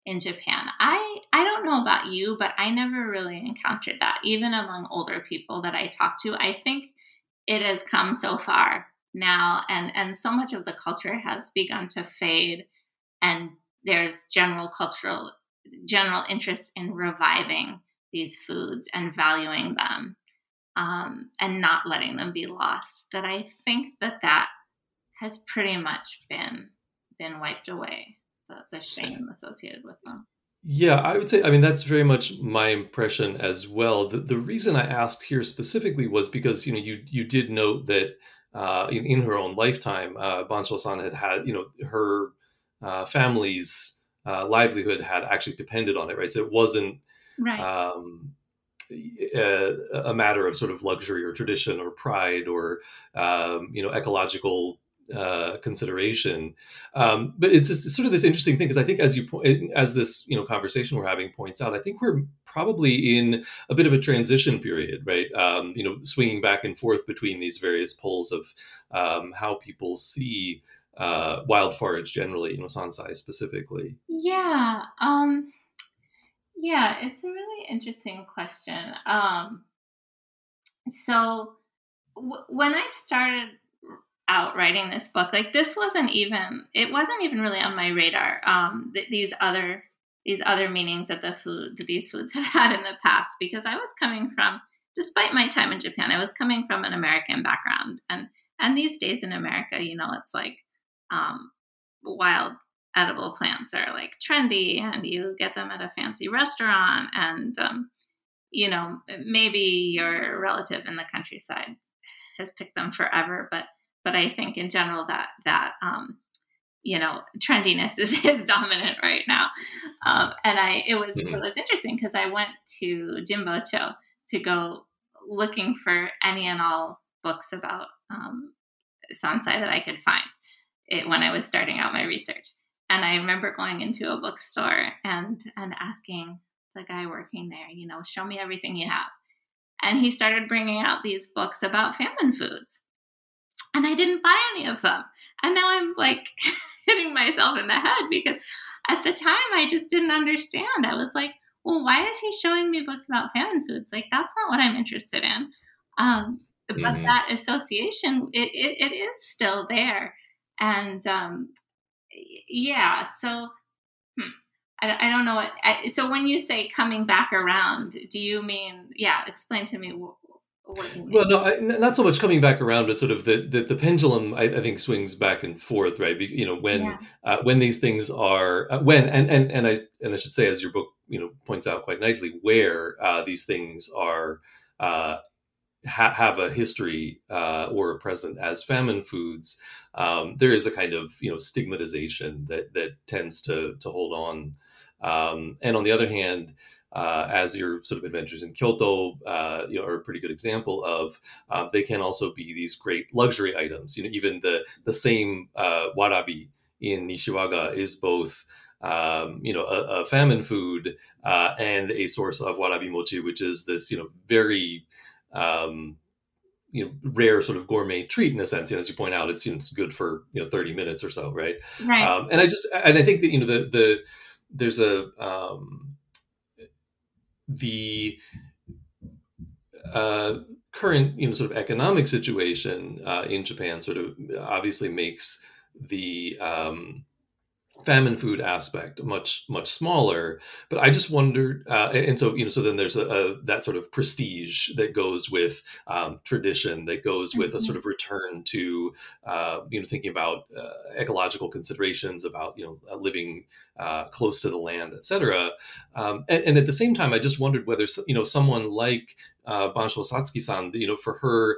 in Japan. I I don't know about you, but I never really encountered that even among older people that I talk to. I think it has come so far now and and so much of the culture has begun to fade and there's general cultural general interest in reviving these foods and valuing them um, and not letting them be lost that i think that that has pretty much been been wiped away the, the shame associated with them. Yeah, I would say, I mean, that's very much my impression as well. The, the reason I asked here specifically was because, you know, you, you did note that uh, in, in her own lifetime, uh, Bansho-san had had, you know, her uh, family's uh, livelihood had actually depended on it, right? So it wasn't right. um, a, a, matter of sort of luxury or tradition or pride or, um, you know, ecological uh, consideration. Um, but it's, it's, sort of this interesting thing because I think as you as this you know conversation we're having points out, I think we're probably in a bit of a transition period, right? Um, you know, swinging back and forth between these various poles of um, how people see uh, wild forage generally, you know, sansai specifically. Yeah. Um, yeah, it's a really interesting question. Um, so when I started out writing this book. Like this wasn't even it wasn't even really on my radar um th- these other these other meanings that the food that these foods have had in the past because i was coming from despite my time in Japan, I was coming from an American background, and and these days in America, you know, it's like um, wild edible plants are like trendy, and you get them at a fancy restaurant, and um, you know, maybe your relative in the countryside has picked them forever, but but I think in general that that um, you know trendiness is, is dominant right now. Um, and I it was mm-hmm. it was interesting because I went to Jimbocho to go looking for any and all books about um, Sansai that I could find it, when I was starting out my research. And I remember going into a bookstore and and asking the guy working there, you know, show me everything you have. And he started bringing out these books about famine foods. And I didn't buy any of them. And now I'm like hitting myself in the head because at the time I just didn't understand. I was like, well, why is he showing me books about famine foods? Like, that's not what I'm interested in. Um, but mm-hmm. that association, it, it, it is still there. And um, yeah, so hmm, I, I, don't know what. I, so when you say coming back around, do you mean, yeah, explain to me well, no, I, not so much coming back around, but sort of the the, the pendulum. I, I, think swings back and forth, right? You know, when yeah. uh, when these things are uh, when and and and I and I should say, as your book you know points out quite nicely, where uh, these things are uh, ha- have a history uh, or a present as famine foods. Um, there is a kind of you know stigmatization that that tends to to hold on, um, and on the other hand uh, as your sort of adventures in Kyoto, uh, you know, are a pretty good example of. Uh, they can also be these great luxury items. You know, even the the same uh, warabi in Nishiwaga is both. Um, you know, a, a famine food uh, and a source of warabi mochi, which is this, you know, very um, you know rare sort of gourmet treat in a sense. You know, as you point out, it seems good for you know thirty minutes or so, right? Right. Um, and I just and I think that you know the the there's a um, the uh, current you know sort of economic situation uh, in Japan sort of obviously makes the um, famine food aspect much much smaller but i just wondered uh, and so you know so then there's a, a that sort of prestige that goes with um, tradition that goes with mm-hmm. a sort of return to uh, you know thinking about uh, ecological considerations about you know uh, living uh, close to the land etc um, and, and, at the same time i just wondered whether you know someone like uh, bansho satsuki-san you know for her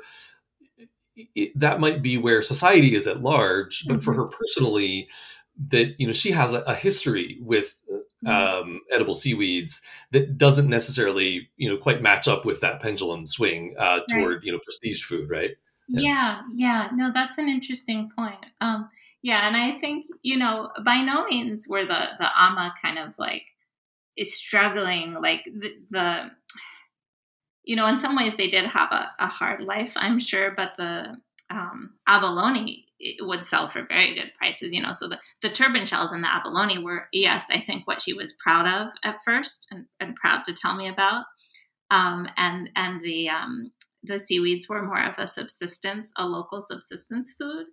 it, that might be where society is at large but mm-hmm. for her personally that you know she has a, a history with mm-hmm. um, edible seaweeds that doesn't necessarily you know quite match up with that pendulum swing uh, toward right. you know prestige food, right? Yeah. yeah, yeah. No, that's an interesting point. Um, yeah, and I think you know by no means were the the ama kind of like is struggling like the, the you know in some ways they did have a, a hard life i'm sure but the um, abalone would sell for very good prices, you know. So the, the turban shells and the abalone were, yes, I think what she was proud of at first and, and proud to tell me about. Um, and and the um, the seaweeds were more of a subsistence, a local subsistence food,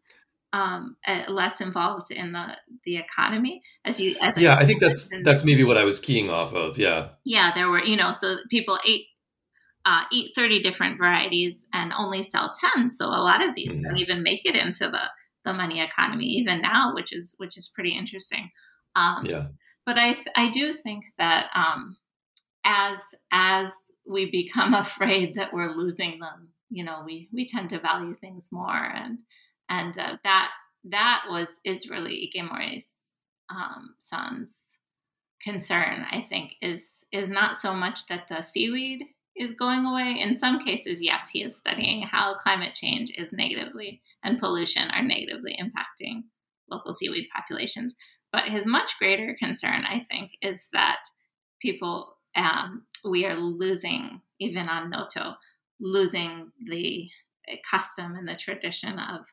um, uh, less involved in the the economy. As you, as yeah, I think that's that's maybe what I was keying off of. Yeah, yeah, there were you know, so people ate uh, eat 30 different varieties and only sell 10 so a lot of these mm-hmm. don't even make it into the the money economy even now which is which is pretty interesting. Um, yeah. but i th- i do think that um, as as we become afraid that we're losing them you know we we tend to value things more. And and uh, that that was is really Ikemori's um, son's concern i think is is not so much that the seaweed is going away. In some cases, yes, he is studying how climate change is negatively and pollution are negatively impacting local seaweed populations. But his much greater concern, I think, is that people, um, we are losing, even on Noto, losing the custom and the tradition of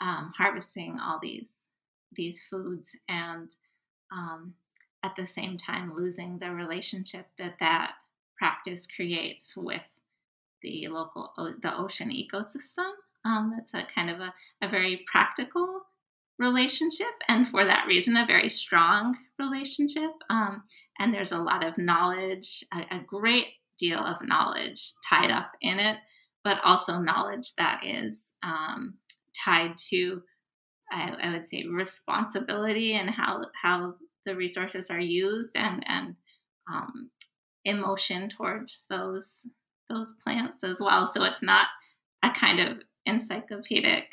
um, harvesting all these these foods and um, at the same time losing the relationship that that practice creates with the local the ocean ecosystem. Um, that's a kind of a, a very practical relationship, and for that reason, a very strong relationship. Um, and there's a lot of knowledge, a, a, great deal of knowledge tied up in it, but also knowledge that is um, tied to, I, I, would say, responsibility and how how the resources are used and and um, emotion towards those those plants as well. So it's not a kind of encyclopedic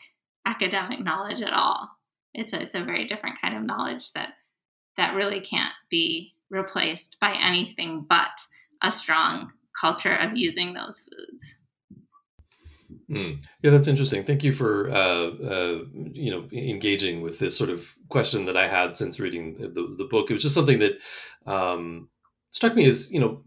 academic knowledge at all. It's a, it's a very different kind of knowledge that that really can't be replaced by anything but a strong culture of using those foods. Mm. Yeah, that's interesting. Thank you for uh, uh, you know engaging with this sort of question that I had since reading the, the book. It was just something that um, struck me as you know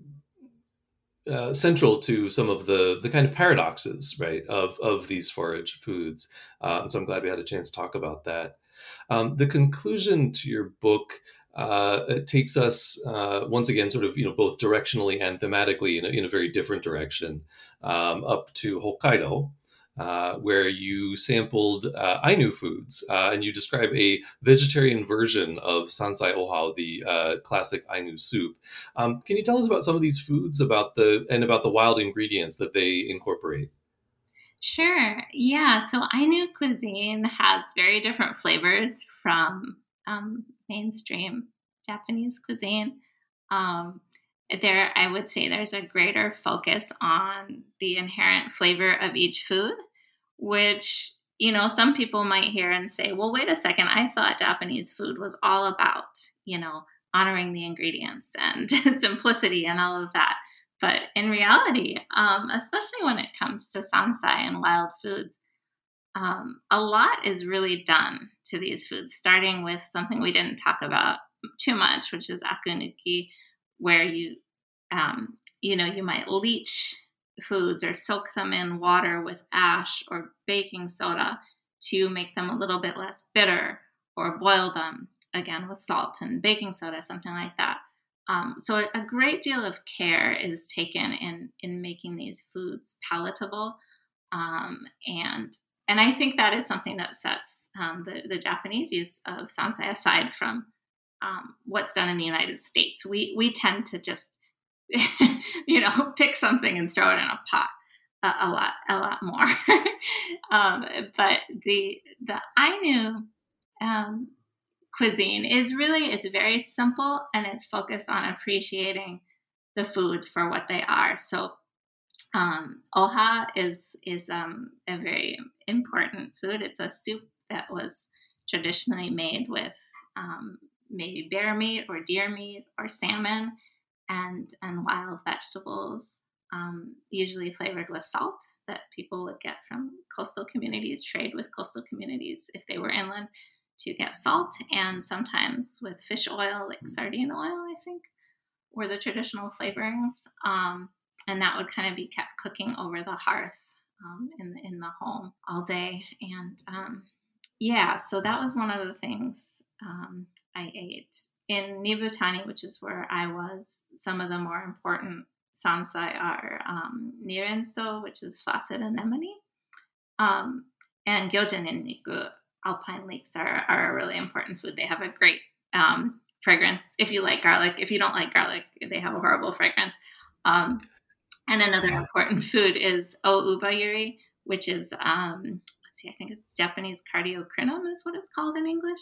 uh, central to some of the the kind of paradoxes, right, of of these forage foods. Uh, so I'm glad we had a chance to talk about that. Um, the conclusion to your book uh, takes us uh, once again, sort of you know both directionally and thematically in a, in a very different direction, um, up to Hokkaido, uh, where you sampled uh, Ainu foods uh, and you describe a vegetarian version of Sansai Ohao, the uh, classic Ainu soup. Um, can you tell us about some of these foods about the and about the wild ingredients that they incorporate? Sure. Yeah. So Ainu cuisine has very different flavors from um, mainstream Japanese cuisine. Um, there, I would say there's a greater focus on the inherent flavor of each food, which, you know, some people might hear and say, well, wait a second, I thought Japanese food was all about, you know, honoring the ingredients and simplicity and all of that. But in reality, um, especially when it comes to sansai and wild foods, um, a lot is really done to these foods, starting with something we didn't talk about too much, which is akunuki, where you, um, you know, you might leach foods or soak them in water with ash or baking soda to make them a little bit less bitter, or boil them again with salt and baking soda, something like that. Um, so a great deal of care is taken in in making these foods palatable, um, and and I think that is something that sets um, the, the Japanese use of sansai aside from um, what's done in the United States. We, we tend to just, you know, pick something and throw it in a pot a, a lot, a lot more. um, but the, the Ainu um, cuisine is really, it's very simple and it's focused on appreciating the foods for what they are. So um, oha is is um, a very important food. It's a soup that was traditionally made with um, maybe bear meat or deer meat or salmon and and wild vegetables, um, usually flavored with salt that people would get from coastal communities, trade with coastal communities if they were inland to get salt, and sometimes with fish oil, like sardine oil, I think, were the traditional flavorings. Um, and that would kind of be kept cooking over the hearth um, in the, in the home all day. And um, yeah, so that was one of the things um, I ate in Nibutani, which is where I was. Some of the more important sansai are um, nirinso, which is flaccid anemone, um, and gyoja ninniku. Alpine leeks are, are a really important food. They have a great um, fragrance. If you like garlic, if you don't like garlic, they have a horrible fragrance. Um, and another important food is oubayuri, which is um, let's see, I think it's Japanese cardiocrinum is what it's called in English.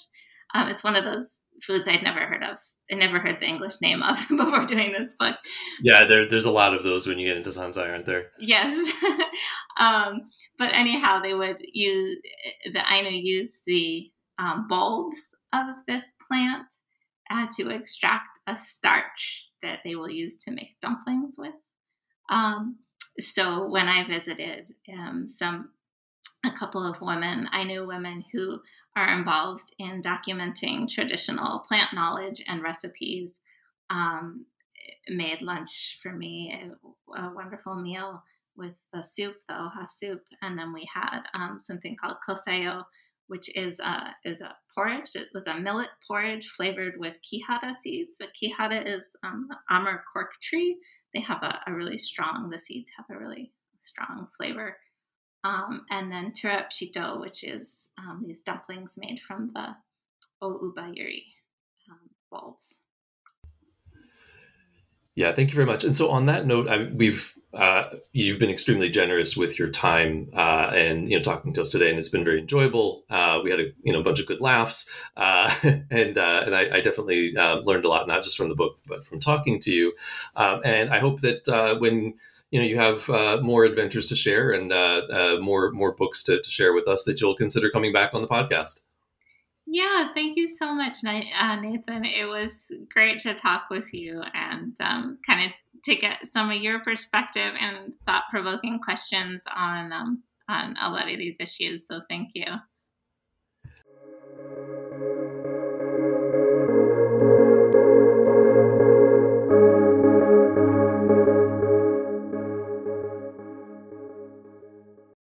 Um, it's one of those foods I'd never heard of. I never heard the English name of before doing this book. Yeah, there, there's a lot of those when you get into sansai, aren't there? Yes. um, but anyhow, they would use the Ainu use the um, bulbs of this plant uh, to extract a starch that they will use to make dumplings with. Um, so when I visited um, some a couple of women, I knew women who are involved in documenting traditional plant knowledge and recipes. Um, made lunch for me, a, a, wonderful meal with the soup, the oha soup, and then we had um, something called kosayo, which is a is a porridge. It was a millet porridge flavored with kihada seeds. The kihada is um, amur cork tree, they have a, a really strong, the seeds have a really strong flavor. Um, and then turap shito, which is um, these dumplings made from the oubayuri um, bulbs. Yeah, thank you very much. And so, on that note, I, we've uh, you've been extremely generous with your time uh, and you know talking to us today, and it's been very enjoyable. Uh, we had a you know bunch of good laughs, uh, and uh, and I, I definitely uh, learned a lot, not just from the book, but from talking to you. And I hope that when you know you have more adventures to share and more more books to, to share with us, that you'll consider coming back on the podcast. Yeah, thank you so much, uh, Nathan. It was great to talk with you and um, kind of to get some of your perspective and thought provoking questions on um, on a lot of these issues. So thank you.